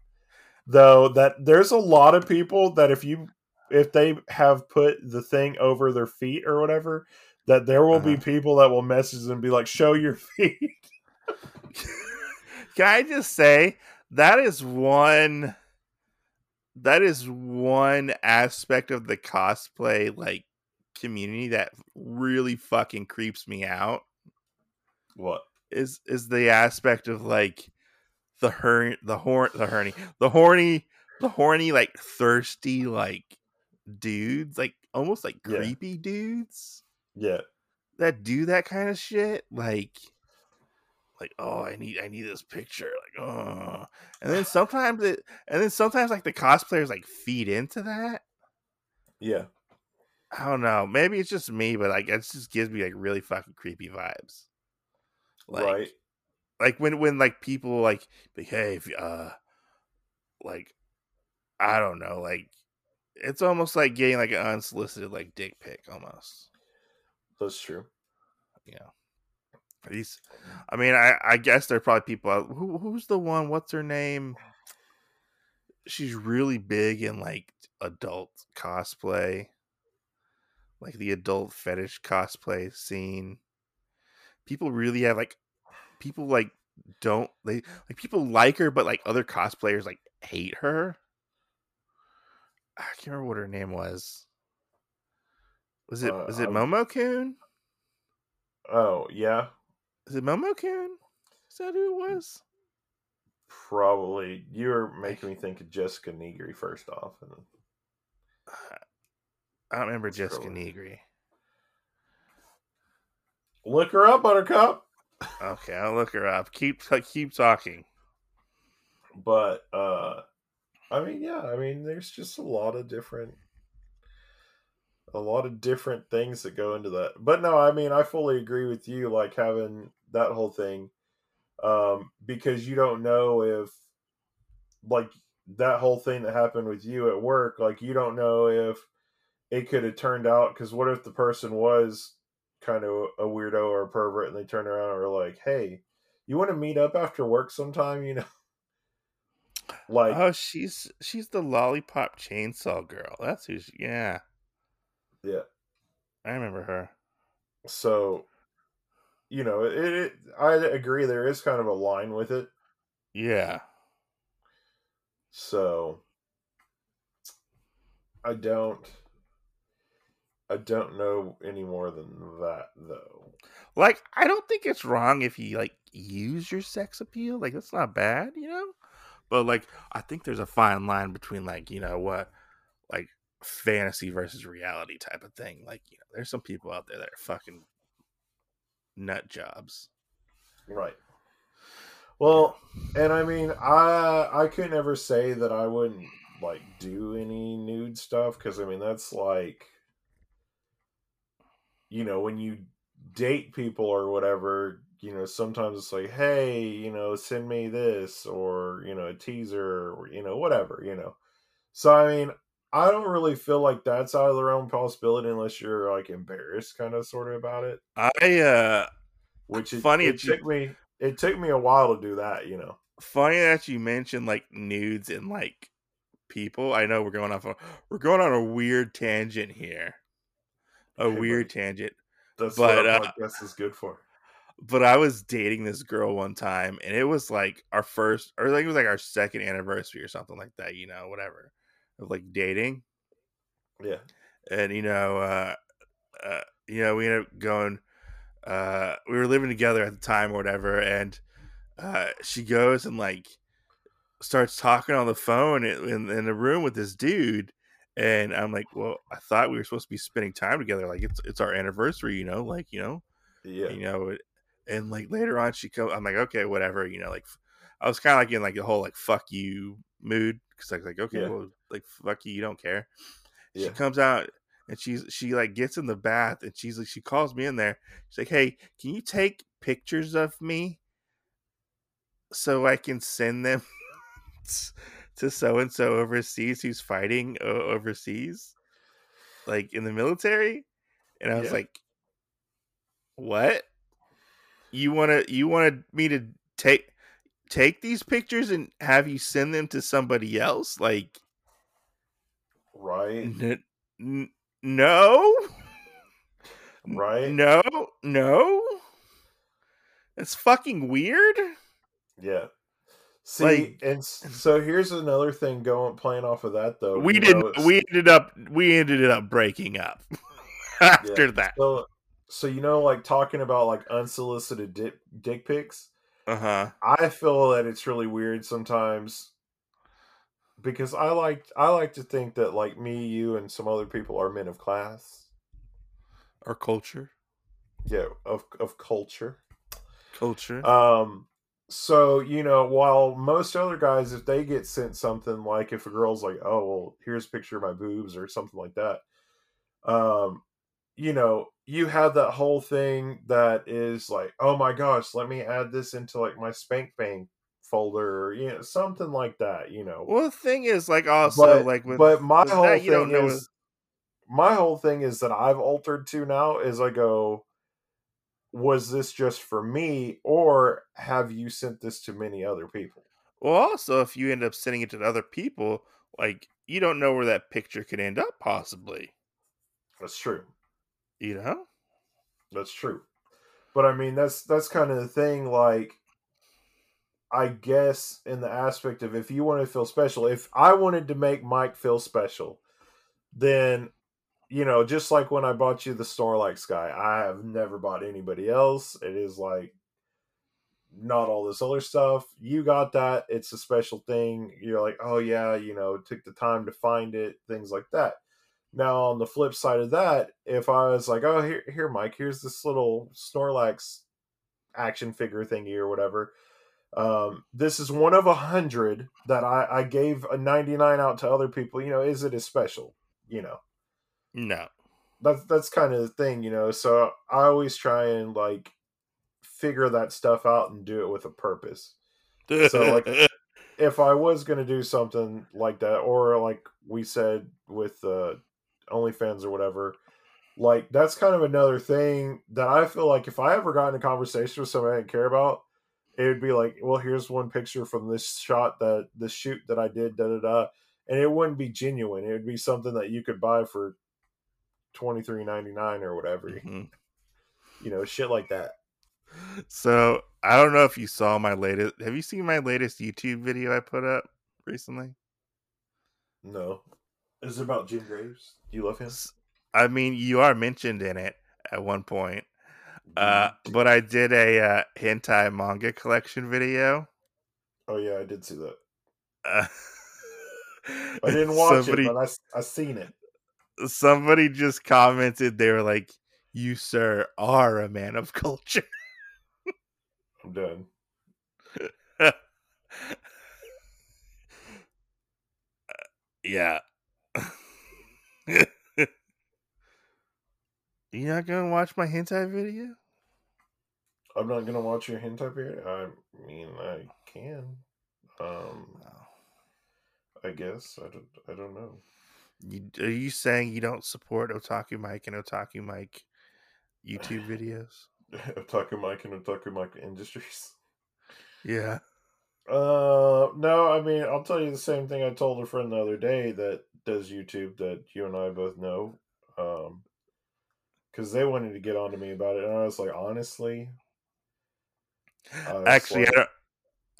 though that there's a lot of people that if you if they have put the thing over their feet or whatever, that there will be Uh-huh. people that will message and be like, "Show your feet." Can I just say that is one that is one aspect of the cosplay like community that really fucking creeps me out what? is is the aspect of like the her the horn the horny the horny the horny like thirsty like dudes like almost like Yeah. creepy dudes Yeah, that do that kind of shit like like oh i need i need this picture like oh. And then sometimes it and then sometimes like the cosplayers like feed into that. Yeah, i don't know maybe it's just me but like it just gives me like really fucking creepy vibes. Like right. like when when like people like like hey if, uh like i don't know like it's almost like getting like an unsolicited like dick pic almost. That's true. you these i mean i i guess there are probably people out who who's the one? What's her name? She's really big in like adult cosplay. Like the adult fetish cosplay scene. People really have like people like don't they like people like her but like other cosplayers like hate her. I can't remember what her name was. Was it Uh, was it I'm- momokun Oh yeah, is it momokun is that who it was? Probably. You're making me think of Jessica Nigri first off, and i remember It's jessica probably- Nigri. Look her up, Buttercup. okay i'll look her up. Keep keep talking. But uh i mean yeah i mean there's just a lot of different a lot of different things that go into that. But no i mean i fully agree with you like having that whole thing um because you don't know if like that whole thing that happened with you at work like you don't know if it could have turned out because what if the person was kind of a weirdo or a pervert and they turn around and are like hey you want to meet up after work sometime? You know? Like oh she's she's the lollipop chainsaw girl. That's who she, yeah yeah. I remember her. So you know it, it i agree there is kind of a line with it. Yeah. So i don't i don't know any more than that though. Like i don't think it's wrong if you like use your sex appeal like that's not bad you know? But like i think there's a fine line between like you know what fantasy versus reality type of thing like you know there's some people out there that are fucking nut jobs. Right. Well and i mean i i could never say that i wouldn't like do any nude stuff because I mean that's like you know when you date people or whatever you know sometimes it's like hey you know send me this or you know a teaser or you know whatever you know. So I mean I don't really feel like that's out of the realm of possibility unless you're like embarrassed kind of sort of about it I uh which is Funny it that you- took me it took me a while to do that you know funny that you mentioned like nudes and like people. I know we're going off a we're going on a weird tangent here. A weird buddy. tangent. that's But, what uh, is good for But I was dating this girl one time and it was like our first or like it was like our second anniversary or something like that, you know, whatever. Of like dating. yeah and you know, uh, uh, you know, we ended up going. Uh, we were living together at the time or whatever, and uh, she goes and like starts talking on the phone in, in, in the room with this dude, and I'm like, well, I thought we were supposed to be spending time together. Like it's it's our anniversary, you know, like you know, yeah you know, and like later on she comes. I'm like, okay, whatever, you know, like I was kind of like in like the whole like fuck you mood because I was like, okay, Yeah. well, like fuck you, you don't care. She comes out and she's she like gets in the bath and she's like she calls me in there. She's like hey can you take pictures of me so i can send them to so and so overseas who's fighting o- overseas like in the military? And i was Yeah. like what? You want to you wanted me to take take these pictures and have you send them to somebody else like right N- n- no, right no, no. It's fucking weird. Yeah. See, Like- and so here's another thing going playing off of that though. we didn't. know, we ended up. We ended up breaking up after that. So, so you know, like talking about like unsolicited dick, dick pics. Uh huh. I feel that it's really weird sometimes because I like I like to think that like me, you, and some other people are men of class. Our culture, Yeah, of of culture. culture. Um, so you know, while most other guys, if they get sent something like if a girl's like, "Oh, well, here's a picture of my boobs" or something like that, um, you know, you have that whole thing that is like, "Oh my gosh, let me add this into like my spank bank folder," or you know, something like that. You know, well, the thing is, like, also, but like, with, but my whole that, thing know. is my whole thing is that I've altered to now is I go, was this just for me, or have you sent this to many other people? Well, also, if you end up sending it to other people, like, you don't know where that picture could end up, possibly. That's true. You know. That's true. But I mean, that's that's kind of the thing. Like, I guess in the aspect of if you want to feel special, if I wanted to make Mike feel special, then you know, just like when I bought you the Snorlax Sky, I have never bought anybody else. It is like not all this other stuff. You got that. It's a special thing. You're like, oh yeah, you know, took the time to find it, things like that. Now on the flip side of that, if I was like, oh here here, Mike, here's this little Snorlax action figure thingy or whatever. Um, this is one of a hundred that I, I gave a 99 out to other people. You know, is it as special? You know, No. that's that's kind of the thing, you know. So I always try and like figure that stuff out and do it with a purpose. So, like, If I was gonna do something like that, or like we said with uh, OnlyFans or whatever, like that's kind of another thing that I feel like if I ever got in a conversation with somebody I didn't care about, it would be like, well, here's one picture from this shot that the shoot that I did, da da da, and it wouldn't be genuine. It would be something that you could buy for twenty three ninety nine or whatever, Mhm. you know, shit like that. So I don't know if you saw my latest. Have you seen my latest YouTube video I put up recently? No, is it about Jin Graves? Do you love him? I mean, you are mentioned in it at one point. Uh, but I did a uh, hentai manga collection video. oh yeah, I did see that. Uh, I didn't watch somebody, it, but I I seen it. somebody just commented. They were like, "You sir are a man of culture." I'm done. Yeah. you not gonna watch my hentai video? I'm not gonna watch your hentai video. I mean, I can. Um, I guess I don't. I don't know. You, are you saying you don't support Otaku Mike and Otaku Mike YouTube videos? Otaku Mike and Otaku Mike Industries. Yeah. Uh, no. I mean, I'll tell you the same thing I told a friend the other day that does YouTube that you and I both know. Um, because they wanted to get on to me about it, and I was like, honestly, actually, like, I don't.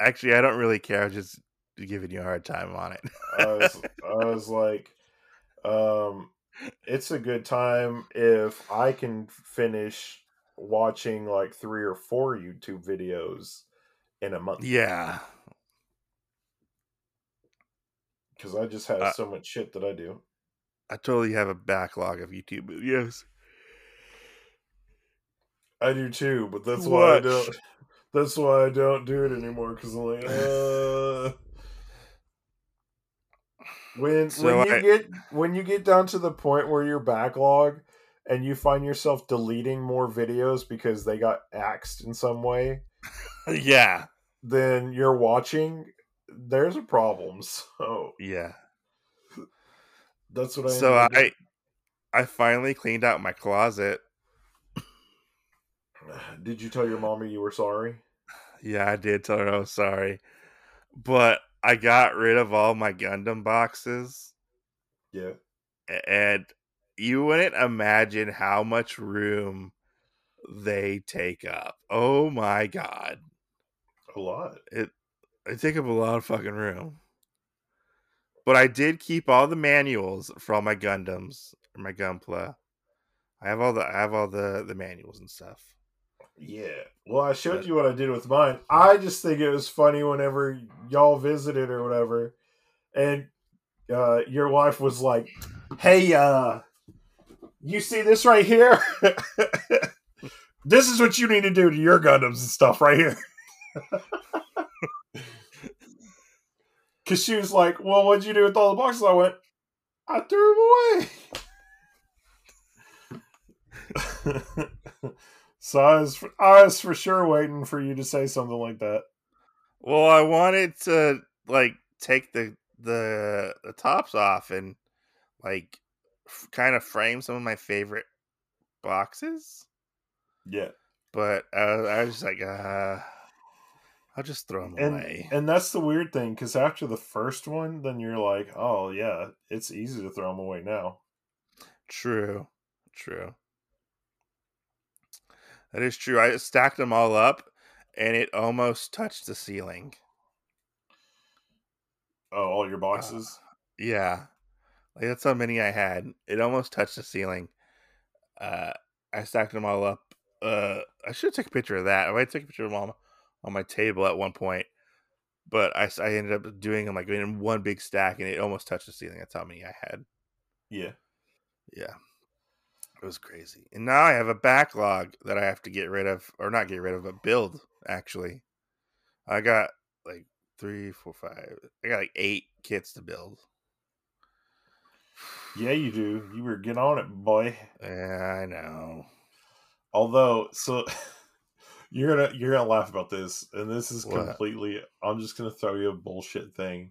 Actually, I don't really care. I'm just giving you a hard time on it. I was, I was like, um, it's a good time if I can finish watching like three or four YouTube videos in a month. Yeah. Because I just have uh, so much shit that I do. I totally have a backlog of YouTube videos. I do too, but that's why I don't. That's why I don't do it anymore because I'm like, uh. When so when you I, get when you get down to the point where you're backlog and you find yourself deleting more videos because they got axed in some way, yeah, then you're watching. There's a problem. So yeah, that's what I. So I, I finally cleaned out my closet. Did you tell your mommy you were sorry? Yeah, I did tell her I was sorry, but I got rid of all my Gundam boxes. Yeah. And you wouldn't imagine how much room they take up. Oh my god. A lot. It they take up a lot of fucking room. But I did keep all the manuals for all my Gundams, or my Gunpla. I have all the I have all the the manuals and stuff. Yeah. Well, I showed but, you what I did with mine. I just think it was funny whenever y'all visited or whatever, and uh, your wife was like, "Hey, uh, you see this right here? this is what you need to do to your Gundams and stuff right here." Because she was like, "Well, what'd you do with all the boxes?" I went, "I threw them away." So I was, I was for sure waiting for you to say something like that. Well, I wanted to like take the the the tops off and like f- kind of frame some of my favorite boxes. Yeah, but uh, I was just like, uh, I'll just throw them and, away. And that's the weird thing because after the first one, then you're like, oh yeah, it's easy to throw them away now. True, true. That is true. I stacked them all up and it almost touched the ceiling. Oh, all your uh, boxes? Uh, yeah. Like that's how many I had. It almost touched the ceiling. Uh I stacked them all up. Uh I should take a picture of that. I might take a picture of them on, on my table at one point. But I, I ended up doing them like in one big stack and it almost touched the ceiling. That's how many I had. Yeah. Yeah. It was crazy. And now I have a backlog that I have to get rid of, or not get rid of, but build, actually. I got like three, four, five. I got like eight kits to build. Yeah, you do. You were get on it, boy. Yeah, I know. Although, so you're gonna you're gonna laugh about this, and this is what? completely. I'm just gonna throw you a bullshit thing,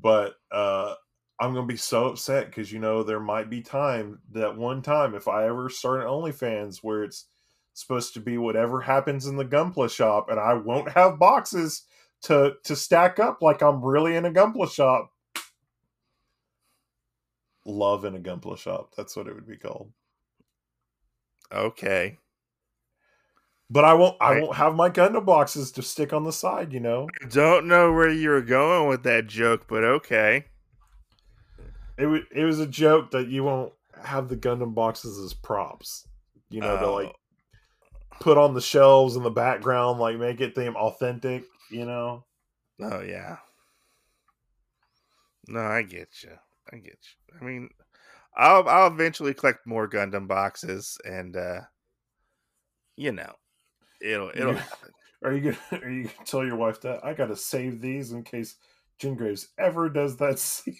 but uh I'm gonna be so upset because you know there might be time that one time if I ever start an OnlyFans where it's supposed to be whatever happens in the Gunpla shop, and I won't have boxes to to stack up like I'm really in a Gunpla shop. Love in a Gunpla shop. That's what it would be called. Okay. But I won't. I, I won't have my Gundam boxes to stick on the side. You know. Don't know where you were going with that joke, but okay. It was it was a joke that you won't have the Gundam boxes as props. You know, oh. to like oh. put on the shelves in the background, like make it them authentic. You know. Oh yeah. No, I get you. I get you. I mean, I'll I'll eventually collect more Gundam boxes, and uh you know, it'll it'll. Are you gonna Are you gonna tell your wife that I got to save these in case Jin Graves ever does that scene?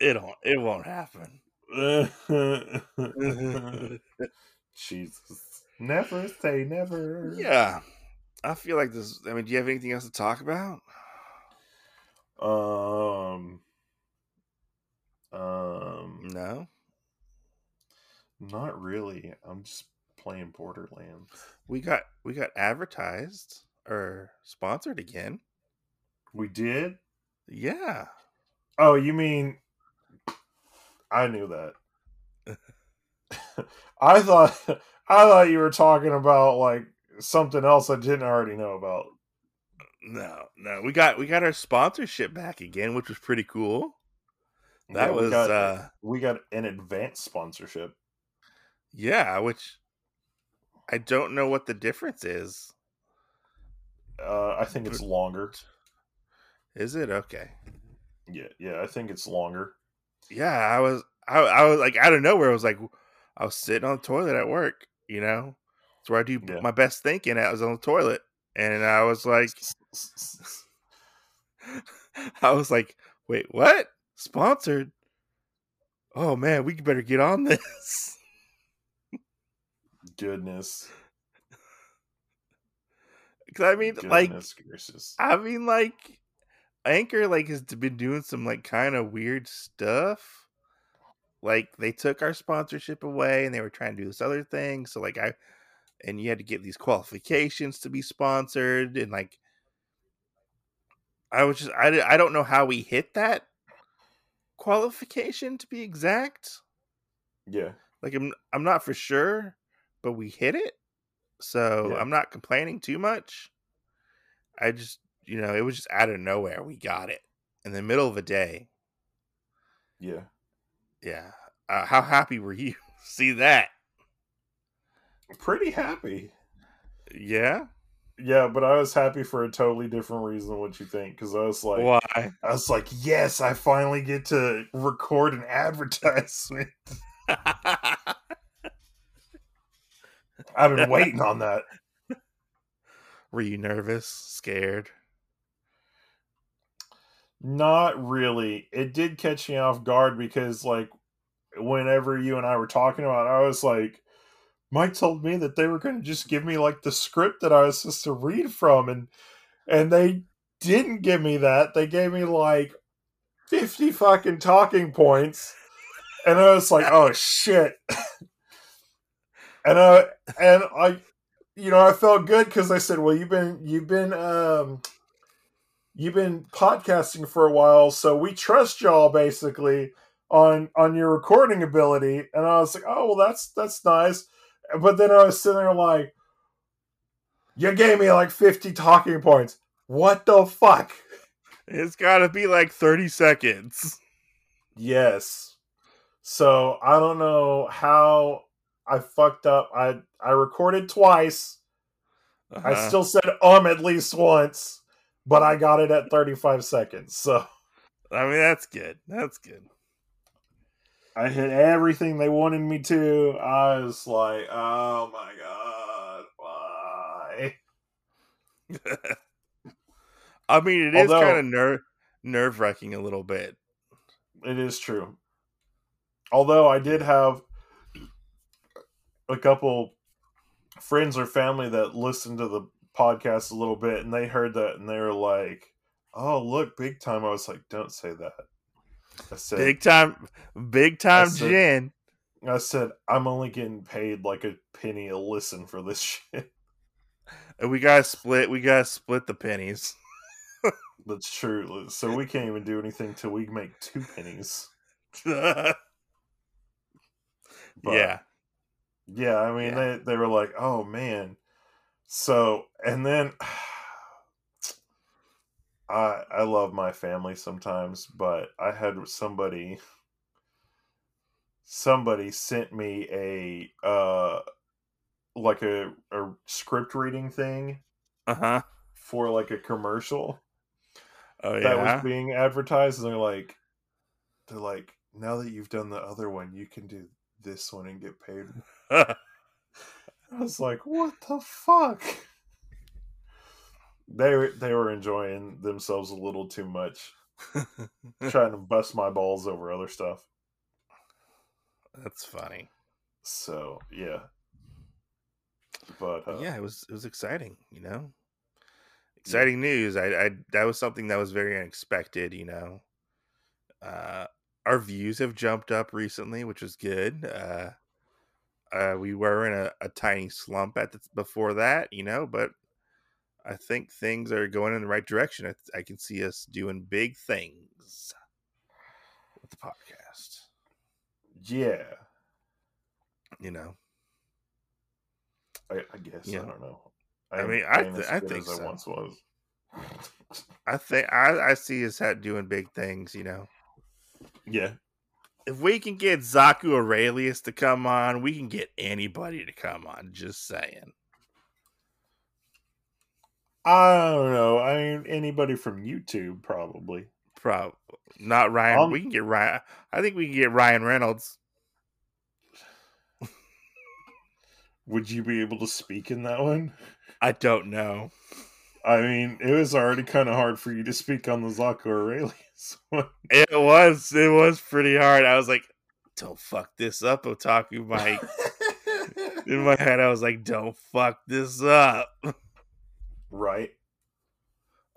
It don't. It won't happen. Jesus. Never say never. yeah, I feel like this. I mean, do you have anything else to talk about? Um. Um. No. Not really. I'm just playing Borderlands. We got we got advertised or sponsored again. We did. Yeah. Oh, you mean? I knew that. I thought I thought you were talking about like something else I didn't already know about. No, no. We got we got our sponsorship back again, which was pretty cool. That Yeah, we was got, uh we got an advanced sponsorship. Yeah, which I don't know what the difference is. Uh, I think it's longer. Is it okay? Yeah, yeah, I think it's longer. Yeah, I was I, I was like out of nowhere. I was like I was sitting on the toilet at work, you know. It's where I do Yeah. my best thinking. I was on the toilet, and I was like, I was like, wait, what? Sponsored? Oh man, we better get on this. Goodness, Because I mean, like, gracious. I mean, like, Anchor like has been doing some like kind of weird stuff. Like they took our sponsorship away, and they were trying to do this other thing. So like I, and you had to get these qualifications to be sponsored, and like, I was just I I don't know how we hit that qualification to be exact. Yeah, Like I'm I'm not for sure, but we hit it. So Yeah. I'm not complaining too much. I just you know, it was just out of nowhere. We got it in the middle of a day. yeah. Yeah. Uh, how happy were you? See that? Pretty happy. Yeah. Yeah, but I was happy for a totally different reason than what you think. Because I was like, Why? I was like, yes, I finally get to record an advertisement. I've been waiting on that. were you nervous? Scared? Not really. It did catch me off guard because, like, whenever you and I were talking about, it, I was like, Mike told me that they were going to just give me like the script that I was supposed to read from, and and they didn't give me that. They gave me like fifty fucking talking points, and I was like, oh shit. and I and I, you know, I felt good because I said, well, you've been you've been um you've been podcasting for a while, so we trust y'all basically on on your recording ability. And I was like, oh well, that's that's nice. But then I was sitting there like, you gave me like fifty talking points. What the fuck? It's got to be like 30 seconds. Yes. So I don't know how I fucked up. I I recorded twice. I Uh-huh. still said um at least once, but I got it at 35 seconds. So I mean, that's good. That's good. I hit everything they wanted me to. I was like, oh my god, why? I mean, it is Although- kind of ner- nerve wracking a little bit. It is true. Although I did have a couple friends or family that listened to the podcast a little bit and they heard that and they were like, oh, look, big time. I was like, don't say that. I said, Big time, big time it. Jin. I said, I'm only getting paid like a penny a listen for this shit. And we gotta split. We gotta split the pennies. That's true. So we can't even do anything till we make two pennies. yeah. Yeah, I mean Yeah. they they were like, "Oh man." So, and then I I love my family sometimes, but I had somebody somebody sent me a uh like a a script reading thing Uh huh. for like a commercial Oh yeah? that was being advertised and they're like they're like now that you've done the other one, you can do this one and get paid I was like, "What the fuck?" They were they were enjoying themselves a little too much. trying to bust my balls over other stuff. That's funny. So yeah, but uh, yeah, it was it was exciting. You know, exciting news. I, I that was something that was very unexpected. You know, uh, our views have jumped up recently, which is good. Uh, uh, we were in a, a tiny slump at the, before that, you know, but I think things are going in the right direction. I, I can see us doing big things with the podcast. yeah, You know, I, I guess Yeah. I don't know. I ain't- mean, I th- I think as so. I once was. I think I, I see us doing big things. You know, Yeah, if we can get Zaku Aurelius to come on, we can get anybody to come on. Just saying. I don't know. I mean, anybody from YouTube probably. Probably not Ryan. Um, we can get Ryan. I think we can get Ryan Reynolds. Would you be able to speak in that one? I don't know. I mean, it was already kind of hard for you to speak on the Zaku Aurelius one. It was. It was pretty hard. I was like, "Don't fuck this up, Otaku Mike." In my head, I was like, "Don't fuck this up." right.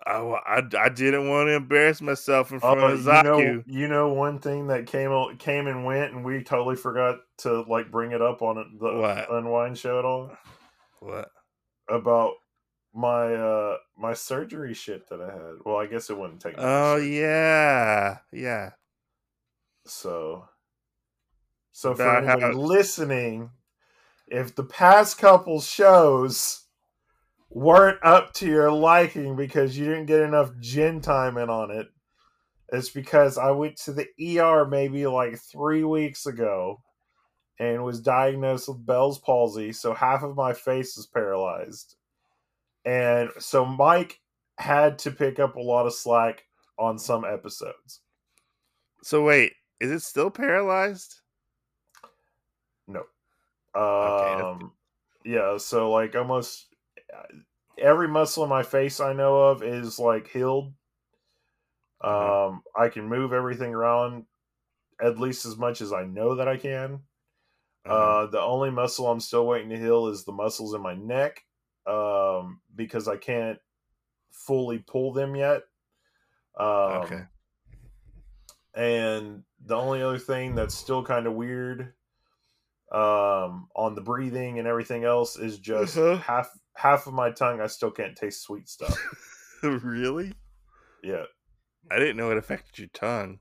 I, I, I didn't want to embarrass myself in front Oh, of you Zaku. know, you know one thing that came came and went, and we totally forgot to like bring it up on the What? Unwind show at all What? about my uh my surgery shit that I had. Well, I guess it wouldn't take. Oh yeah, yeah. So, so for anybody how- listening, if the past couple shows weren't up to your liking because you didn't get enough Jin time in on it, it's because I went to the ER maybe like three weeks ago and was diagnosed with Bell's palsy, so half of my face is paralyzed. And so Mike had to pick up a lot of slack on some episodes. So wait, is it still paralyzed? No. Okay, Um, yeah, so like almost uh, every muscle in my face I know of is like healed. Mhm. Um, I can move everything around at least as much as I know that I can. Uh-huh. Uh, the only muscle I'm still waiting to heal is the muscles in my neck, um, because I can't fully pull them yet. Um, okay. and the only other thing that's still kind of weird um on the breathing and everything else is just Uh-huh. half half of my tongue i still can't taste sweet stuff really? yeah I didn't know it affected your tongue.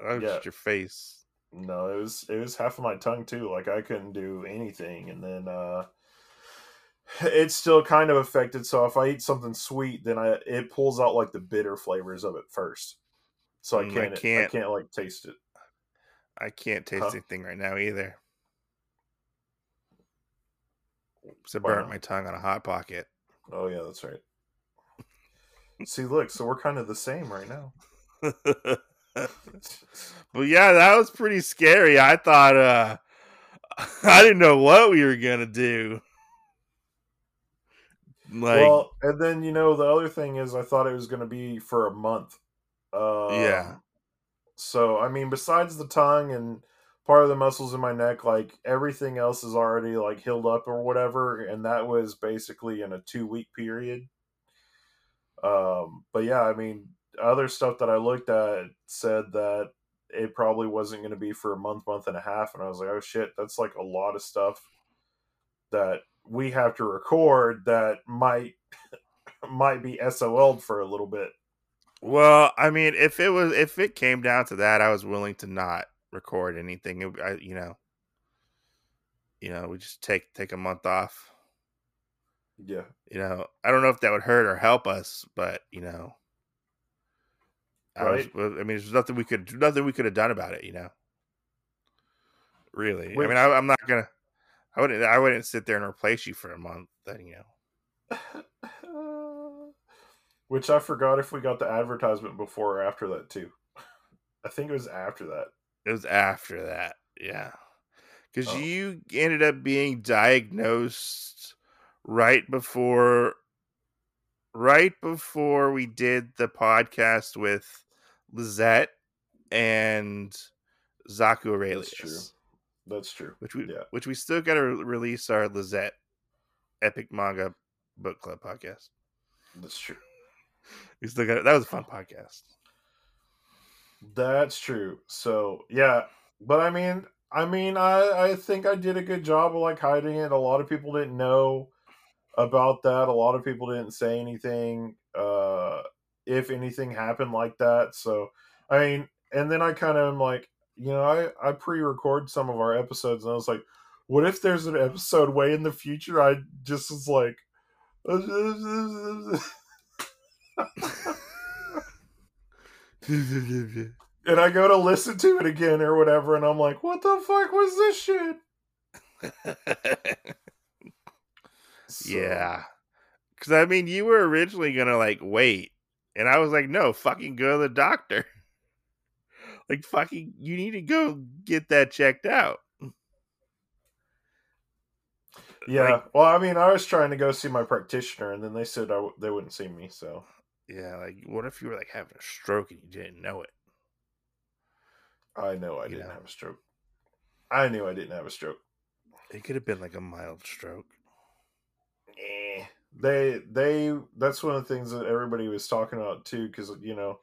Oh, Yeah. just your face. no it was it was half of my tongue too like i couldn't do anything and then uh it's still kind of affected so if i eat something sweet then i it pulls out like the bitter flavors of it first so i Mm, can't i can't- I can't, like taste it I can't taste Huh? anything right now either. So I burnt my tongue on a hot pocket. oh yeah that's right see look so we're kind of the same right now but yeah, that was pretty scary. I thought uh I didn't know what we were gonna do. Like well, and then you know the other thing is I thought it was going to be for a month. Um, Yeah. So I mean, besides the tongue and part of the muscles in my neck, like everything else is already like healed up or whatever, and that was basically in a two week period. Um, but yeah, I mean, other stuff that I looked at said that it probably wasn't going to be for a month, month and a half, and I was like, oh shit, that's like a lot of stuff that we have to record that might might be SOL'd for a little bit. well, I mean, if it was if it came down to that, I was willing to not record anything. It, I, you know, you know, we just take take a month off. Yeah. You know, I don't know if that would hurt or help us, but you know, I, was, Right. I mean, there's nothing we could nothing we could have done about it. You know, really. I mean, I, I'm not gonna. I wouldn't. I wouldn't sit there and replace you for a month. Then you know. Which I forgot if we got the advertisement before or after that too. I think it was after that. It was after that, yeah. Because Oh. you ended up being diagnosed right before, right before we did the podcast with Lizette, and Zaku Aurelius. That's true. Which we Yeah. which we still got to release our Lizette Epic Manga Book Club podcast. That's true. We still got that was a fun podcast. That's true. So yeah, but I mean, I mean, I I think I did a good job of like hiding it. A lot of people didn't know about that. A lot of people didn't say anything. Uh, if anything happened like that, so I mean, and then I kind of am like, you know, I I pre-record some of our episodes, and I was like, what if there's an episode way in the future? I just was like. and I go to listen to it again or whatever, and I'm like, what the fuck was this shit? So, yeah, because I mean, you were originally gonna like wait, and I was like, no, fucking go to the doctor. Like fucking, you need to go get that checked out. Yeah. Like- well, I mean, I was trying to go see my practitioner, and then they said I w- they wouldn't see me. So Yeah, like what if you were like having a stroke and you didn't know it? I know I You didn't know. have a stroke. I knew I didn't have a stroke. It could have been like a mild stroke. Eh. They they that's one of the things that everybody was talking about too, because you know,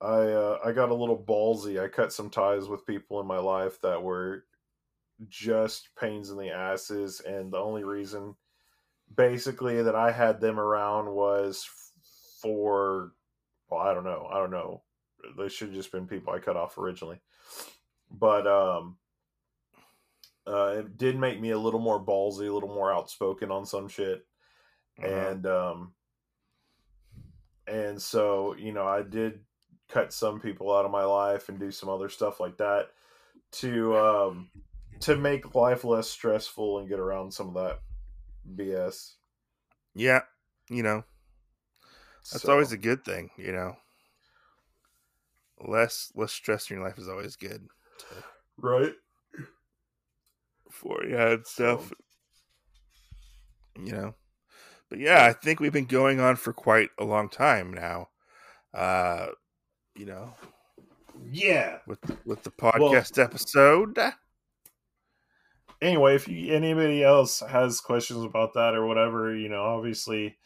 I uh, I got a little ballsy. I cut some ties with people in my life that were just pains in the asses, and the only reason, basically, that I had them around was for, well, I don't know, I don't know. They should have just been people I cut off originally, but um, uh, it did make me a little more ballsy, a little more outspoken on some shit Uh-huh. and um and so you know i did cut some people out of my life and do some other stuff like that to um to make life less stressful and get around some of that bs yeah, you know, that's So, always a good thing, you know. Less less stress in your life is always good right for you and stuff. You know. But yeah, I think we've been going on for quite a long time now. Uh you know, yeah. with with the podcast episode. anyway if you, anybody else has questions about that or whatever you know obviously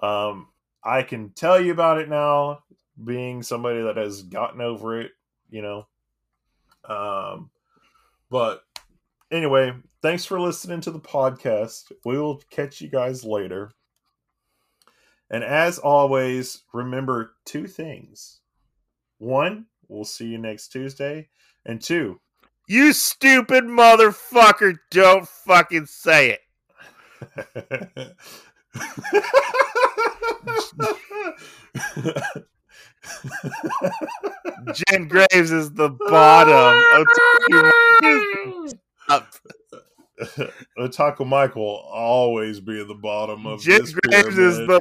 um i can tell you about it now being somebody that has gotten over it you know. Um but anyway thanks for listening to the podcast. We will catch you guys later. And as always remember two things one we'll see you next tuesday and two You stupid motherfucker, don't fucking say it. Jin Graves is the bottom. Otaku is up. Otaku Mike always be at the bottom of Jin this Graves is the